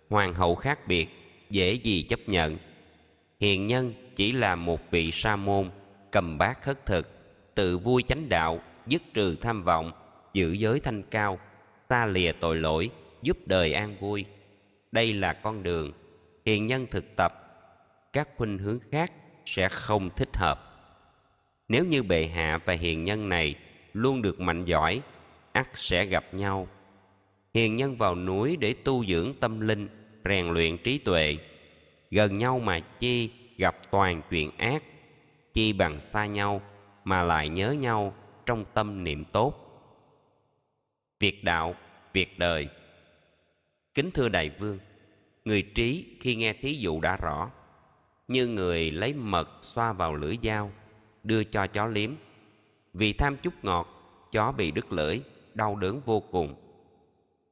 Hoàng hậu khác biệt, dễ gì chấp nhận hiền nhân chỉ là một vị sa môn, cầm bát khất thực, tự vui chánh đạo, dứt trừ tham vọng, giữ giới thanh cao xa lìa tội lỗi, giúp đời an vui. Đây là con đường. Hiền nhân thực tập, các khuynh hướng khác sẽ không thích hợp. Nếu như bệ hạ và hiền nhân này luôn được mạnh giỏi, ắt sẽ gặp nhau. Hiền nhân vào núi để tu dưỡng tâm linh, rèn luyện trí tuệ gần nhau mà chi gặp toàn chuyện ác, chi bằng xa nhau mà lại nhớ nhau trong tâm niệm tốt. Việc đạo, việc đời. Kính thưa đại vương, người trí khi nghe thí dụ đã rõ, như người lấy mật xoa vào lưỡi dao, đưa cho chó liếm. Vì tham chút ngọt, chó bị đứt lưỡi, đau đớn vô cùng.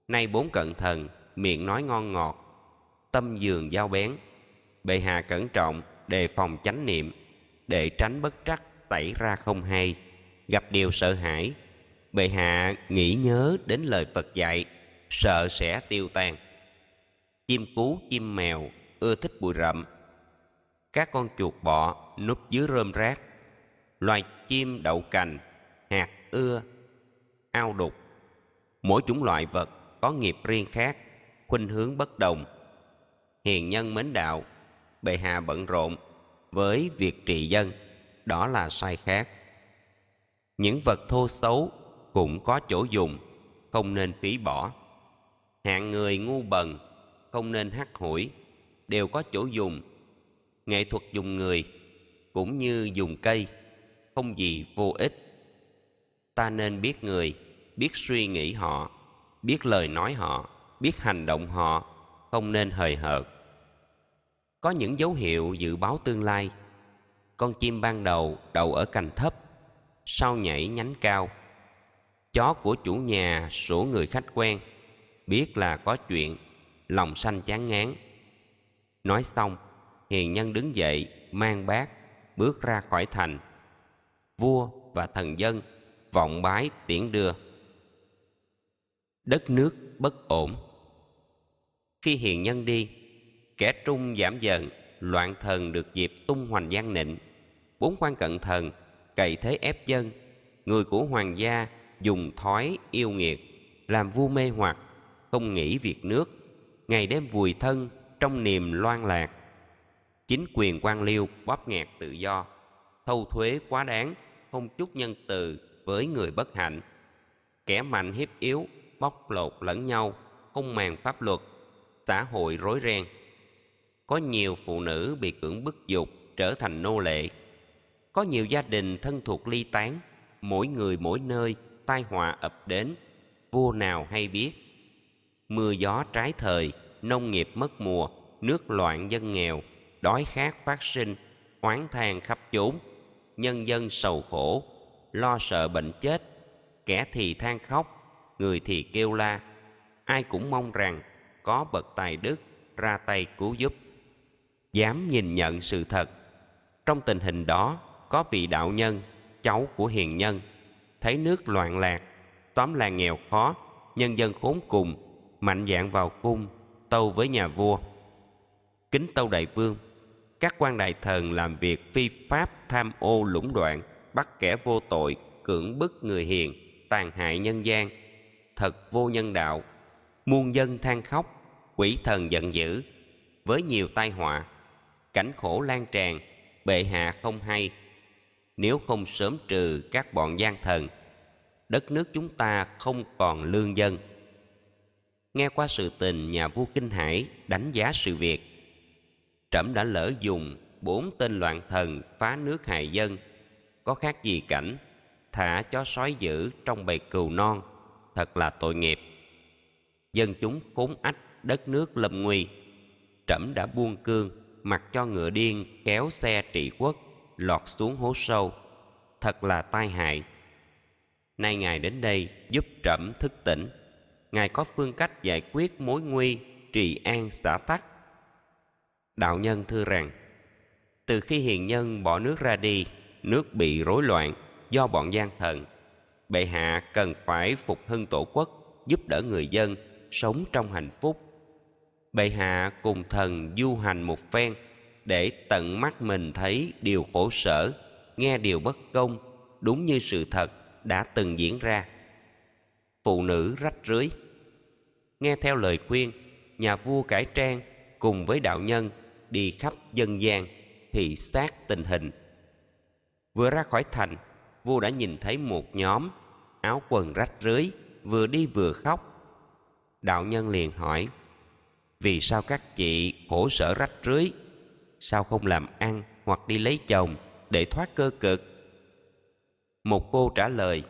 Nay bốn cận thần miệng nói ngon ngọt, tâm dường dao bén bệ hạ cẩn trọng đề phòng chánh niệm, để tránh bất trắc tẩy ra không hay. Gặp điều sợ hãi, bệ hạ nghĩ nhớ đến lời phật dạy, sợ sẽ tiêu tan. Chim cú, chim mèo ưa thích bụi rậm. Các con chuột bọ núp dưới rơm rác. Loài chim đậu cành, hạt ưa, ao đục. Mỗi chủng loại vật có nghiệp riêng khác, khuynh hướng bất đồng. Hiền nhân mến đạo bệ hạ bận rộn với việc trị dân. Đó là sai khác. Những vật thô xấu cũng có chỗ dùng, không nên phí bỏ. Hạng người ngu bần, không nên hắt hủi, đều có chỗ dùng. Nghệ thuật dùng người cũng như dùng cây, không gì vô ích. Ta nên biết người, biết suy nghĩ họ, biết lời nói họ, biết hành động họ, không nên hời hợt có những dấu hiệu dự báo tương lai. Con chim ban đầu đầu ở cành thấp, sau nhảy nhánh cao. Chó của chủ nhà sổ người khách quen, biết là có chuyện, lòng xanh chán ngán. Nói xong, hiền nhân đứng dậy, mang bát, bước ra khỏi thành. Vua và thần dân vọng bái tiễn đưa. Đất nước bất ổn. Khi hiền nhân đi kẻ trung giảm dần, loạn thần được dịp tung hoành gian nịnh. Bốn quan cận thần, cậy thế ép dân. Người của hoàng gia dùng thói yêu nghiệt, làm vua mê hoặc, không nghĩ việc nước. Ngày đêm vùi thân, trong niềm loan lạc. Chính quyền quan liêu bóp nghẹt tự do. Thâu thuế quá đáng, không chút nhân từ với người bất hạnh. Kẻ mạnh hiếp yếu, bóc lột lẫn nhau, không màng pháp luật xã hội rối ren có nhiều phụ nữ bị cưỡng bức dục trở thành nô lệ. Có nhiều gia đình thân thuộc ly tán, mỗi người mỗi nơi tai họa ập đến, vua nào hay biết. Mưa gió trái thời, nông nghiệp mất mùa, nước loạn dân nghèo, đói khát phát sinh, oán than khắp chốn. Nhân dân sầu khổ, lo sợ bệnh chết, kẻ thì than khóc, người thì kêu la. Ai cũng mong rằng có bậc tài đức ra tay cứu giúp dám nhìn nhận sự thật. Trong tình hình đó, có vị đạo nhân, cháu của hiền nhân, thấy nước loạn lạc tóm là nghèo khó, nhân dân khốn cùng, mạnh dạn vào cung, tâu với nhà vua. Kính tâu đại vương, các quan đại thần làm việc phi pháp tham ô lũng đoạn, bắt kẻ vô tội, cưỡng bức người hiền, tàn hại nhân gian. Thật vô nhân đạo, muôn dân than khóc, quỷ thần giận dữ, với nhiều tai họa cảnh khổ lan tràn, bệ hạ không hay. Nếu không sớm trừ các bọn gian thần, đất nước chúng ta không còn lương dân. Nghe qua sự tình nhà vua kinh hải đánh giá sự việc, trẫm đã lỡ dùng bốn tên loạn thần phá nước hại dân. Có khác gì cảnh, thả chó sói dữ trong bầy cừu non, thật là tội nghiệp. Dân chúng khốn ách đất nước lâm nguy, trẫm đã buông cương mặc cho ngựa điên kéo xe trị quốc, lọt xuống hố sâu. Thật là tai hại. Nay ngài đến đây giúp trẫm thức tỉnh. Ngài có phương cách giải quyết mối nguy, trì an xã tắc. Đạo nhân thưa rằng, từ khi hiền nhân bỏ nước ra đi, nước bị rối loạn do bọn gian thần, bệ hạ cần phải phục hưng tổ quốc, giúp đỡ người dân sống trong hạnh phúc bệ hạ cùng thần du hành một phen, để tận mắt mình thấy điều khổ sở, nghe điều bất công, đúng như sự thật đã từng diễn ra. Phụ nữ rách rưới. Nghe theo lời khuyên, nhà vua cải trang cùng với đạo nhân đi khắp dân gian thị sát tình hình. Vừa ra khỏi thành, vua đã nhìn thấy một nhóm áo quần rách rưới vừa đi vừa khóc. Đạo nhân liền hỏi vì sao các chị khổ sở rách rưới? Sao không làm ăn hoặc đi lấy chồng để thoát cơ cực? Một cô trả lời,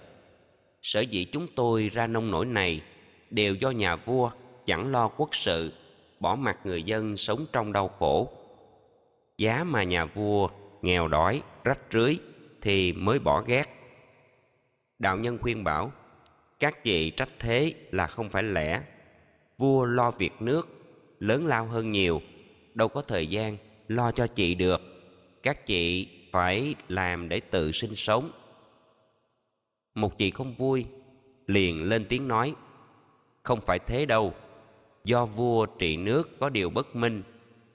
sở dĩ chúng tôi ra nông nổi này đều do nhà vua chẳng lo quốc sự, bỏ mặc người dân sống trong đau khổ. Giá mà nhà vua nghèo đói, rách rưới thì mới bỏ ghét. Đạo nhân khuyên bảo, các chị trách thế là không phải lẽ. Vua lo việc nước lớn lao hơn nhiều. Đâu có thời gian lo cho chị được. Các chị phải làm để tự sinh sống. Một chị không vui, liền lên tiếng nói, không phải thế đâu. Do vua trị nước có điều bất minh,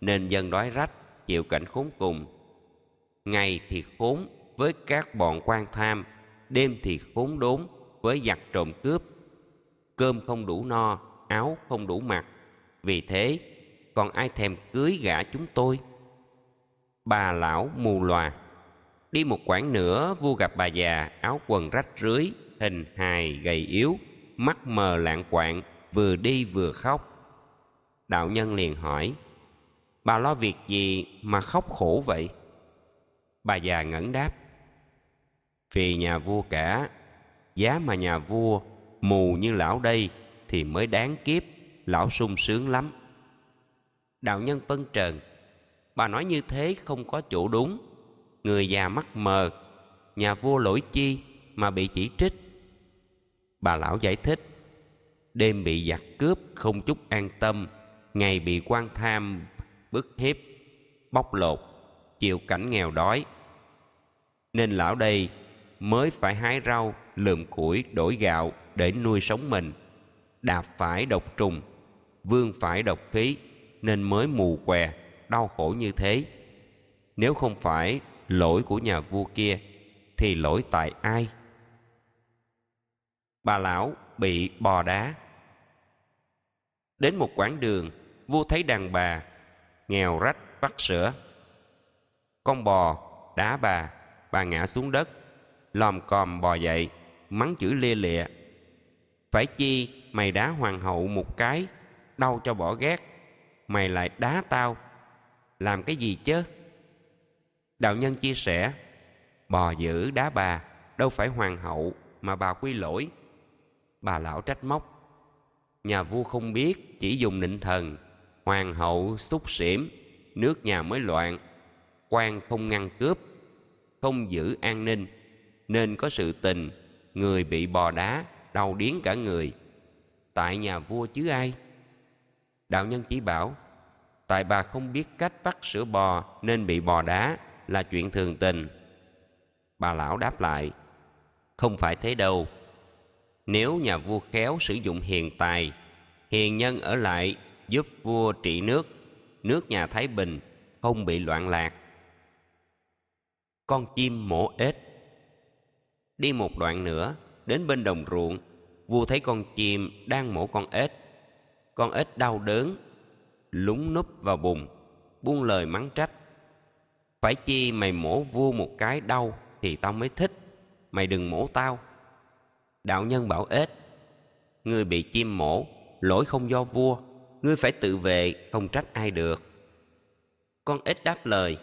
nên dân đói rách, chịu cảnh khốn cùng. Ngày thì khốn với các bọn quan tham, đêm thì khốn đốn với giặc trộm cướp. Cơm không đủ no, áo không đủ mặc vì thế, còn ai thèm cưới gả chúng tôi? Bà lão mù lòa đi một quãng nữa vua gặp bà già, áo quần rách rưới, hình hài gầy yếu, mắt mờ lạng quạng, vừa đi vừa khóc. Đạo nhân liền hỏi, bà lo việc gì mà khóc khổ vậy? Bà già ngẩn đáp, vì nhà vua cả, giá mà nhà vua mù như lão đây thì mới đáng kiếp lão sung sướng lắm. Đạo nhân phân trần, bà nói như thế không có chỗ đúng. Người già mắt mờ, nhà vua lỗi chi mà bị chỉ trích. Bà lão giải thích, đêm bị giặc cướp không chút an tâm, ngày bị quan tham, bức hiếp, bóc lột, chịu cảnh nghèo đói. Nên lão đây mới phải hái rau, lượm củi, đổi gạo để nuôi sống mình, đạp phải độc trùng vương phải độc khí, nên mới mù què, đau khổ như thế. Nếu không phải lỗi của nhà vua kia, thì lỗi tại ai? Bà lão bị bò đá. Đến một quãng đường, vua thấy đàn bà nghèo rách vắt sữa. Con bò đá bà bà ngã xuống đất, lòm còm bò dậy, mắng chữ lia lịa. Phải chi mày đá hoàng hậu một cái đau cho bỏ ghét. Mày lại đá tao. Làm cái gì chứ? Đạo nhân chia sẻ, bò dữ đá bà, đâu phải hoàng hậu mà bà quy lỗi. Bà lão trách móc, nhà vua không biết, chỉ dùng nịnh thần, hoàng hậu xúc xỉm, nước nhà mới loạn, quan không ngăn cướp, không giữ an ninh, nên có sự tình, người bị bò đá, đau điếng cả người. Tại nhà vua chứ ai? Đạo nhân chỉ bảo, tại bà không biết cách vắt sữa bò nên bị bò đá là chuyện thường tình. Bà lão đáp lại, không phải thế đâu. Nếu nhà vua khéo sử dụng hiền tài, hiền nhân ở lại giúp vua trị nước nước nhà thái bình không bị loạn lạc. Con chim mổ ếch. Đi một đoạn nữa, đến bên đồng ruộng, vua thấy con chim đang mổ con ếch con ếch đau đớn, lúng núp vào bùn buông lời mắng trách. Phải chi mày mổ vua một cái đau thì tao mới thích, mày đừng mổ tao. Đạo nhân bảo ếch, ngươi bị chim mổ, lỗi không do vua, ngươi phải tự vệ, không trách ai được. Con ếch đáp lời,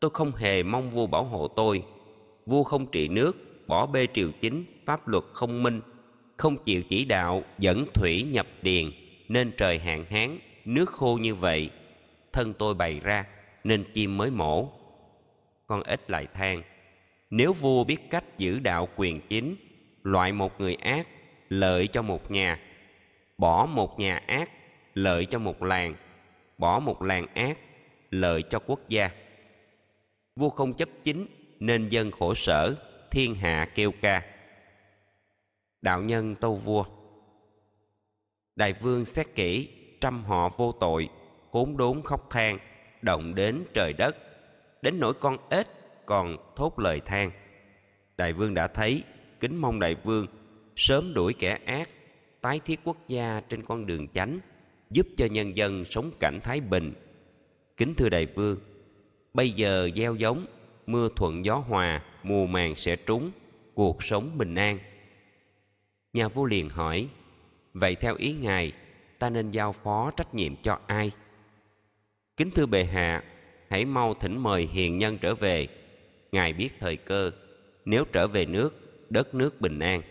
tôi không hề mong vua bảo hộ tôi. Vua không trị nước, bỏ bê triều chính, pháp luật không minh, không chịu chỉ đạo, dẫn thủy nhập điền nên trời hạn hán, nước khô như vậy. Thân tôi bày ra, nên chim mới mổ. Con ếch lại than, nếu vua biết cách giữ đạo quyền chính, loại một người ác, lợi cho một nhà. Bỏ một nhà ác, lợi cho một làng. Bỏ một làng ác, lợi cho quốc gia. Vua không chấp chính, nên dân khổ sở, thiên hạ kêu ca. Đạo nhân tâu vua đại vương xét kỹ, trăm họ vô tội, khốn đốn khóc than, động đến trời đất. Đến nỗi con ếch còn thốt lời than. Đại vương đã thấy, kính mong đại vương sớm đuổi kẻ ác, tái thiết quốc gia trên con đường chánh, giúp cho nhân dân sống cảnh thái bình. Kính thưa đại vương, bây giờ gieo giống, mưa thuận gió hòa, mùa màng sẽ trúng, cuộc sống bình an. Nhà vua liền hỏi vậy theo ý ngài, ta nên giao phó trách nhiệm cho ai? Kính thưa bệ hạ, hãy mau thỉnh mời hiền nhân trở về. Ngài biết thời cơ, nếu trở về nước, đất nước bình an.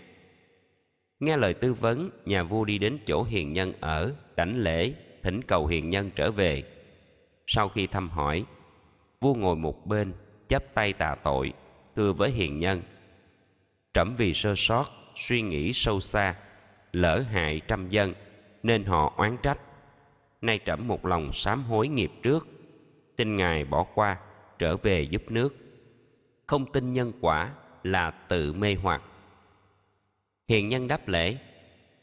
Nghe lời tư vấn, nhà vua đi đến chỗ hiền nhân ở, đảnh lễ, thỉnh cầu hiền nhân trở về. Sau khi thăm hỏi, vua ngồi một bên, chắp tay tạ tội, thưa với hiền nhân. Trẫm vì sơ sót, suy nghĩ sâu xa lỡ hại trăm dân, nên họ oán trách. Nay trẫm một lòng sám hối nghiệp trước xin ngài bỏ qua, trở về giúp nước. Không tin nhân quả là tự mê hoặc. Hiền nhân đáp lễ,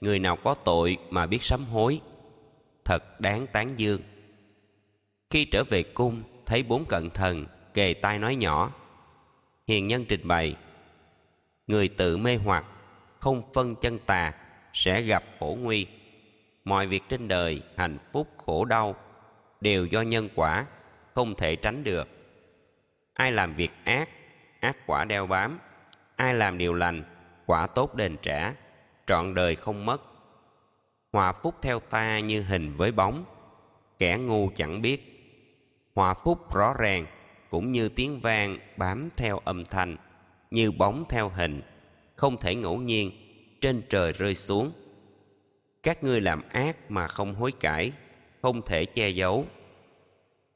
người nào có tội mà biết sám hối, thật đáng tán dương. Khi trở về cung, thấy bốn cận thần kề tai nói nhỏ, hiền nhân trình bày, người tự mê hoặc, không phân chân tà sẽ gặp khổ nguy. Mọi việc trên đời, hạnh phúc, khổ đau đều do nhân quả, không thể tránh được. Ai làm việc ác ác quả đeo bám. Ai làm điều lành, quả tốt đền trả. Trọn đời không mất. Hòa phúc theo ta như hình với bóng. Kẻ ngu chẳng biết. Hòa phúc rõ ràng, cũng như tiếng vang bám theo âm thanh, như bóng theo hình, không thể ngẫu nhiên trên trời rơi xuống. Các ngươi làm ác mà không hối cải, không thể che giấu.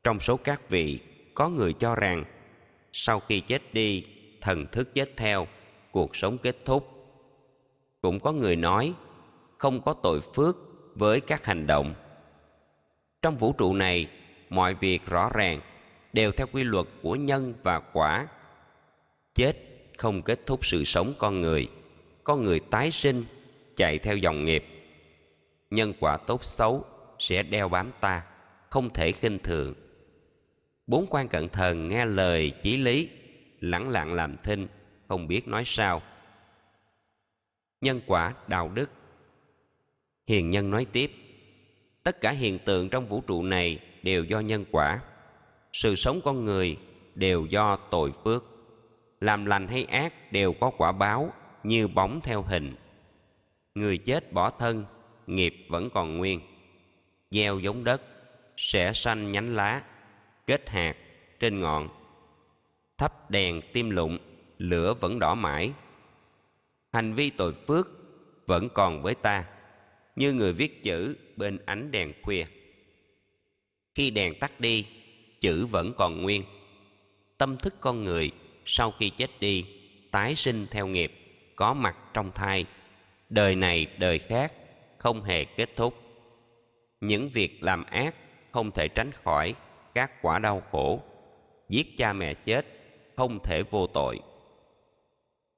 Trong số các vị, có người cho rằng, sau khi chết đi, thần thức chết theo, cuộc sống kết thúc. Cũng có người nói, không có tội phước với các hành động. Trong vũ trụ này, mọi việc rõ ràng, đều theo quy luật của nhân và quả. Chết không kết thúc sự sống con người có người tái sinh chạy theo dòng nghiệp. Nhân quả tốt xấu sẽ đeo bám ta, không thể khinh thường. Bốn quan cận thần nghe lời chí lý, lẳng lặng làm thinh, không biết nói sao. Nhân quả đạo đức. Hiền nhân nói tiếp, tất cả hiện tượng trong vũ trụ này đều do nhân quả. Sự sống con người đều do tội phước. Làm lành hay ác đều có quả báo như bóng theo hình. Người chết bỏ thân, nghiệp vẫn còn nguyên. Gieo giống đất, sẽ sanh nhánh lá, kết hạt trên ngọn. Thắp đèn tim lụng lửa vẫn đỏ mãi. Hành vi tội phước vẫn còn với ta, như người viết chữ bên ánh đèn khuya. Khi đèn tắt đi, chữ vẫn còn nguyên. Tâm thức con người sau khi chết đi, tái sinh theo nghiệp có mặt trong thai. Đời này đời khác, không hề kết thúc. Những việc làm ác không thể tránh khỏi các quả đau khổ. Giết cha mẹ chết không thể vô tội.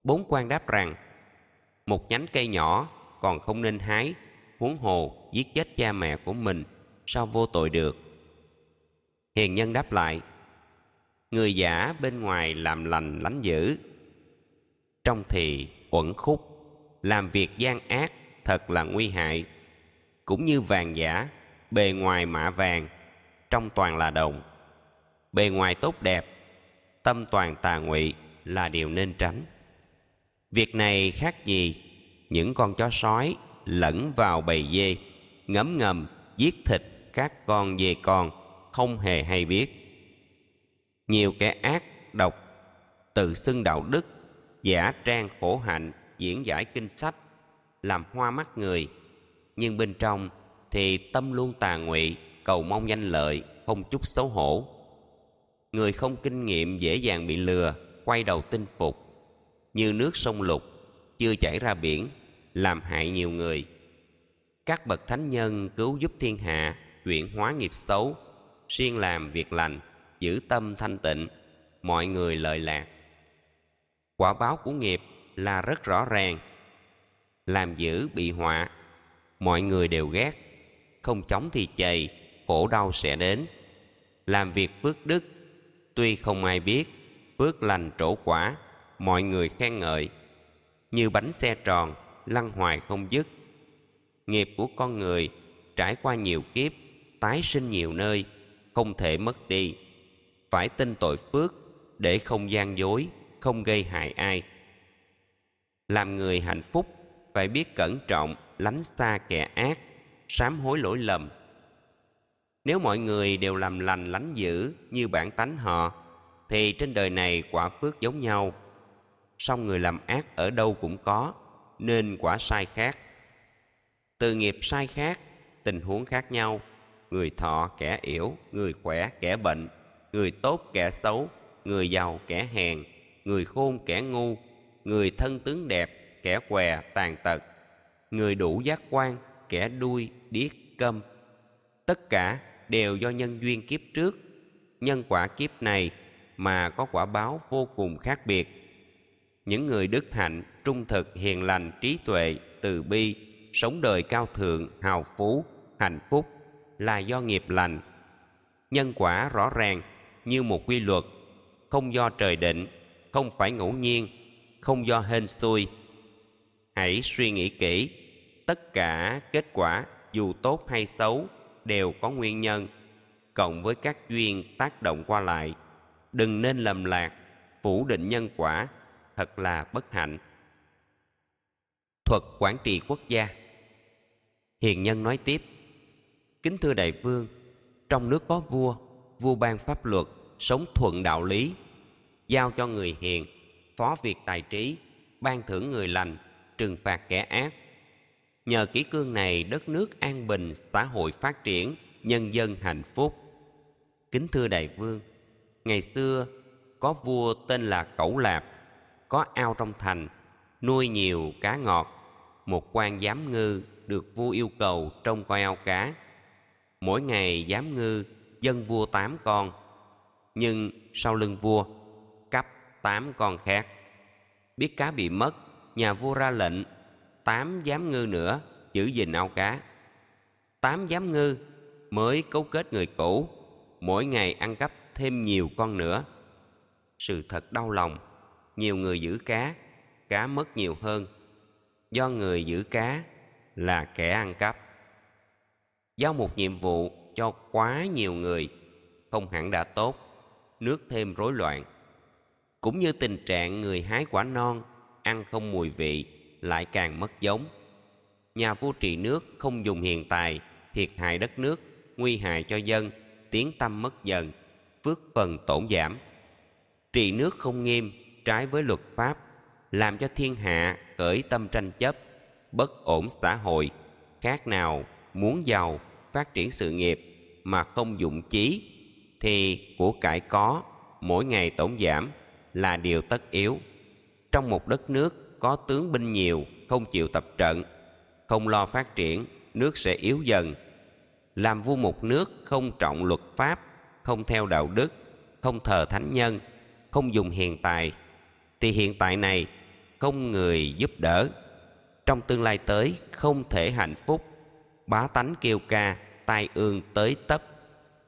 Bốn quan đáp rằng, một nhánh cây nhỏ còn không nên hái, huống hồ giết chết cha mẹ của mình, sao vô tội được? Hiền nhân đáp lại, người giả bên ngoài làm lành lánh dữ, trong thì uẩn khúc, làm việc gian ác thật là nguy hại. Cũng như vàng giả, bề ngoài mạ vàng, trong toàn là đồng. Bề ngoài tốt đẹp, tâm toàn tà ngụy là điều nên tránh. Việc này khác gì những con chó sói lẫn vào bầy dê, ngấm ngầm, giết thịt các con dê con không hề hay biết. Nhiều kẻ ác độc, tự xưng đạo đức giả trang khổ hạnh, diễn giải kinh sách, làm hoa mắt người. Nhưng bên trong thì tâm luôn tà ngụy, cầu mong danh lợi, không chút xấu hổ. Người không kinh nghiệm dễ dàng bị lừa, quay đầu tinh phục. Như nước sông lục, chưa chảy ra biển, làm hại nhiều người. Các bậc thánh nhân cứu giúp thiên hạ, chuyển hóa nghiệp xấu, siêng làm việc lành, giữ tâm thanh tịnh, mọi người lợi lạc quả báo của nghiệp là rất rõ ràng. Làm dữ bị họa, mọi người đều ghét. Không chống thì chày, khổ đau sẽ đến. Làm việc phước đức, tuy không ai biết, phước lành trổ quả, mọi người khen ngợi. Như bánh xe tròn lăn hoài không dứt. Nghiệp của con người trải qua nhiều kiếp, tái sinh nhiều nơi, không thể mất đi. Phải tin tội phước để không gian dối không gây hại ai. Làm người hạnh phúc, phải biết cẩn trọng, lánh xa kẻ ác, sám hối lỗi lầm. Nếu mọi người đều làm lành lánh dữ như bản tánh họ, thì trên đời này quả phước giống nhau. Song người làm ác ở đâu cũng có, nên quả sai khác. Từ nghiệp sai khác, tình huống khác nhau. Người thọ kẻ yểu người khỏe kẻ bệnh, người tốt kẻ xấu, người giàu kẻ hèn người khôn kẻ ngu, người thân tướng đẹp, kẻ què tàn tật, người đủ giác quan, kẻ đuôi, điếc, câm. Tất cả đều do nhân duyên kiếp trước. Nhân quả kiếp này mà có quả báo vô cùng khác biệt. Những người đức hạnh, trung thực, hiền lành, trí tuệ, từ bi, sống đời cao thượng, hào phú, hạnh phúc là do nghiệp lành. Nhân quả rõ ràng như một quy luật, không do trời định không phải ngẫu nhiên, không do hên xui. Hãy suy nghĩ kỹ, tất cả kết quả, dù tốt hay xấu, đều có nguyên nhân, cộng với các duyên tác động qua lại. Đừng nên lầm lạc, phủ định nhân quả, thật là bất hạnh. Thuật quản trị quốc gia. Hiền nhân nói tiếp, kính thưa đại vương, trong nước có vua vua ban pháp luật, sống thuận đạo lý giao cho người hiền, phó việc tài trí, ban thưởng người lành, trừng phạt kẻ ác. Nhờ kỷ cương này, đất nước an bình, xã hội phát triển, nhân dân hạnh phúc. Kính thưa đại vương, ngày xưa có vua tên là cẩu lạp, có ao trong thành, nuôi nhiều cá ngọt. Một quan giám ngư được vua yêu cầu trông coi ao cá. Mỗi ngày giám ngư dân vua tám con, nhưng sau lưng vua tám con khác. Biết cá bị mất, nhà vua ra lệnh, tám giám ngư nữa, giữ gìn ao cá. Tám giám ngư mới cấu kết người cũ, mỗi ngày ăn cắp thêm nhiều con nữa. Sự thật đau lòng, nhiều người giữ cá cá mất nhiều hơn. Do người giữ cá là kẻ ăn cắp. Giao một nhiệm vụ cho quá nhiều người, không hẳn đã tốt, nước thêm rối loạn cũng như tình trạng người hái quả non, ăn không mùi vị, lại càng mất giống. Nhà vua trị nước không dùng hiền tài, thiệt hại đất nước, nguy hại cho dân, tiếng tâm mất dần, phước phần tổn giảm. Trị nước không nghiêm, trái với luật pháp, làm cho thiên hạ khởi tâm tranh chấp, bất ổn xã hội. Khác nào muốn giàu, phát triển sự nghiệp mà không dụng chí, thì của cải có, mỗi ngày tổn giảm là điều tất yếu. Trong một đất nước có tướng binh nhiều, không chịu tập trận, không lo phát triển, nước sẽ yếu dần. Làm vua một nước không trọng luật pháp, không theo đạo đức, không thờ thánh nhân, không dùng hiền tài, thì hiện tại này không người giúp đỡ. Trong tương lai tới không thể hạnh phúc. Bá tánh kêu ca, tai ương tới tấp.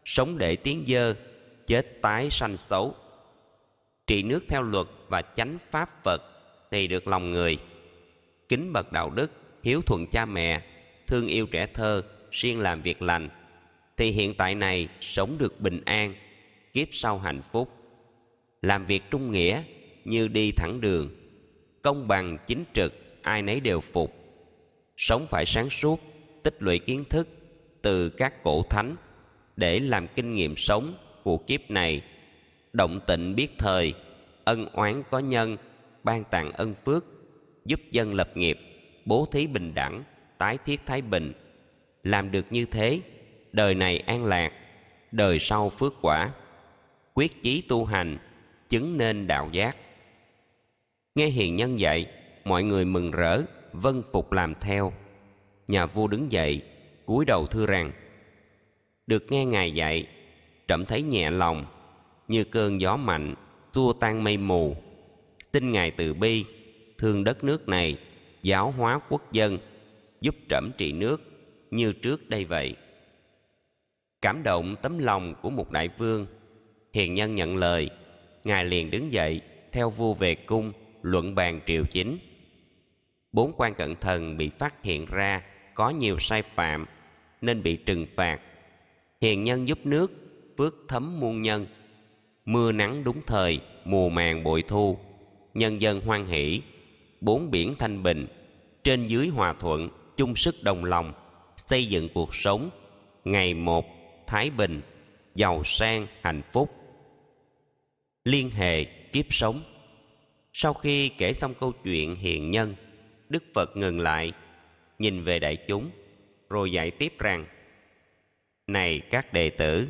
Sống để tiếng dơ, chết tái sanh xấu trị nước theo luật và chánh pháp phật thì được lòng người. Kính bậc đạo đức, hiếu thuận cha mẹ, thương yêu trẻ thơ, siêng làm việc lành, thì hiện tại này sống được bình an, kiếp sau hạnh phúc. Làm việc trung nghĩa như đi thẳng đường, công bằng, chính trực, ai nấy đều phục. Sống phải sáng suốt, tích lũy kiến thức từ các cổ thánh để làm kinh nghiệm sống của kiếp này động tịnh biết thời, ân oán có nhân, ban tặng ân phước, giúp dân lập nghiệp, bố thí bình đẳng, tái thiết thái bình. Làm được như thế, đời này an lạc, đời sau phước quả. Quyết chí tu hành, chứng nên đạo giác. Nghe hiền nhân dạy, mọi người mừng rỡ vân phục làm theo. Nhà vua đứng dậy, cúi đầu thưa rằng, được nghe ngài dạy, trẫm thấy nhẹ lòng như cơn gió mạnh xua tan mây mù. Xin ngài từ bi, thương đất nước này, giáo hóa quốc dân, giúp trẫm trị nước như trước đây vậy. Cảm động tấm lòng của một đại vương, hiền nhân nhận lời, ngài liền đứng dậy theo vua về cung luận bàn triều chính. Bốn quan cận thần bị phát hiện ra có nhiều sai phạm nên bị trừng phạt. Hiền nhân giúp nước, phước thấm muôn nhân mưa nắng đúng thời, mùa màng bội thu. Nhân dân hoan hỷ, bốn biển thanh bình, trên dưới hòa thuận, chung sức đồng lòng, xây dựng cuộc sống, ngày một thái bình, giàu sang, hạnh phúc. Liên hệ kiếp sống. Sau khi kể xong câu chuyện hiền nhân, đức phật ngừng lại, nhìn về đại chúng, rồi dạy tiếp rằng, này các đệ tử,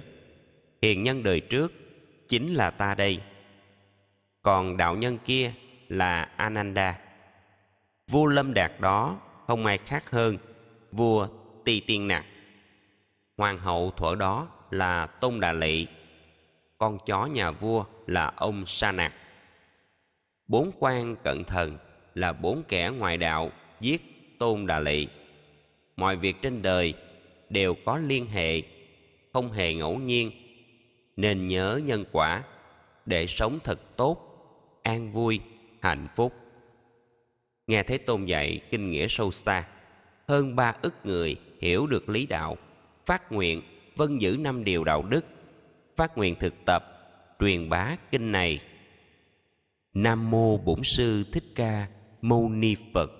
hiền nhân đời trước chính là ta đây. Còn đạo nhân kia là ananda. Vua lâm đạt đó không ai khác hơn vua ti tiên nặc hoàng hậu thuở đó là tôn đà lị. Con chó nhà vua là ông sa nặc bốn quan cận thần là bốn kẻ ngoại đạo giết tôn đà lị. Mọi việc trên đời đều có liên hệ, không hề ngẫu nhiên nên nhớ nhân quả, để sống thật tốt, an vui, hạnh phúc. Nghe thấy tôn dạy kinh nghĩa sâu xa, hơn ba ức người hiểu được lý đạo, phát nguyện vân giữ năm điều đạo đức, phát nguyện thực tập, truyền bá kinh này. Nam mô bổn sư thích ca mâu ni phật.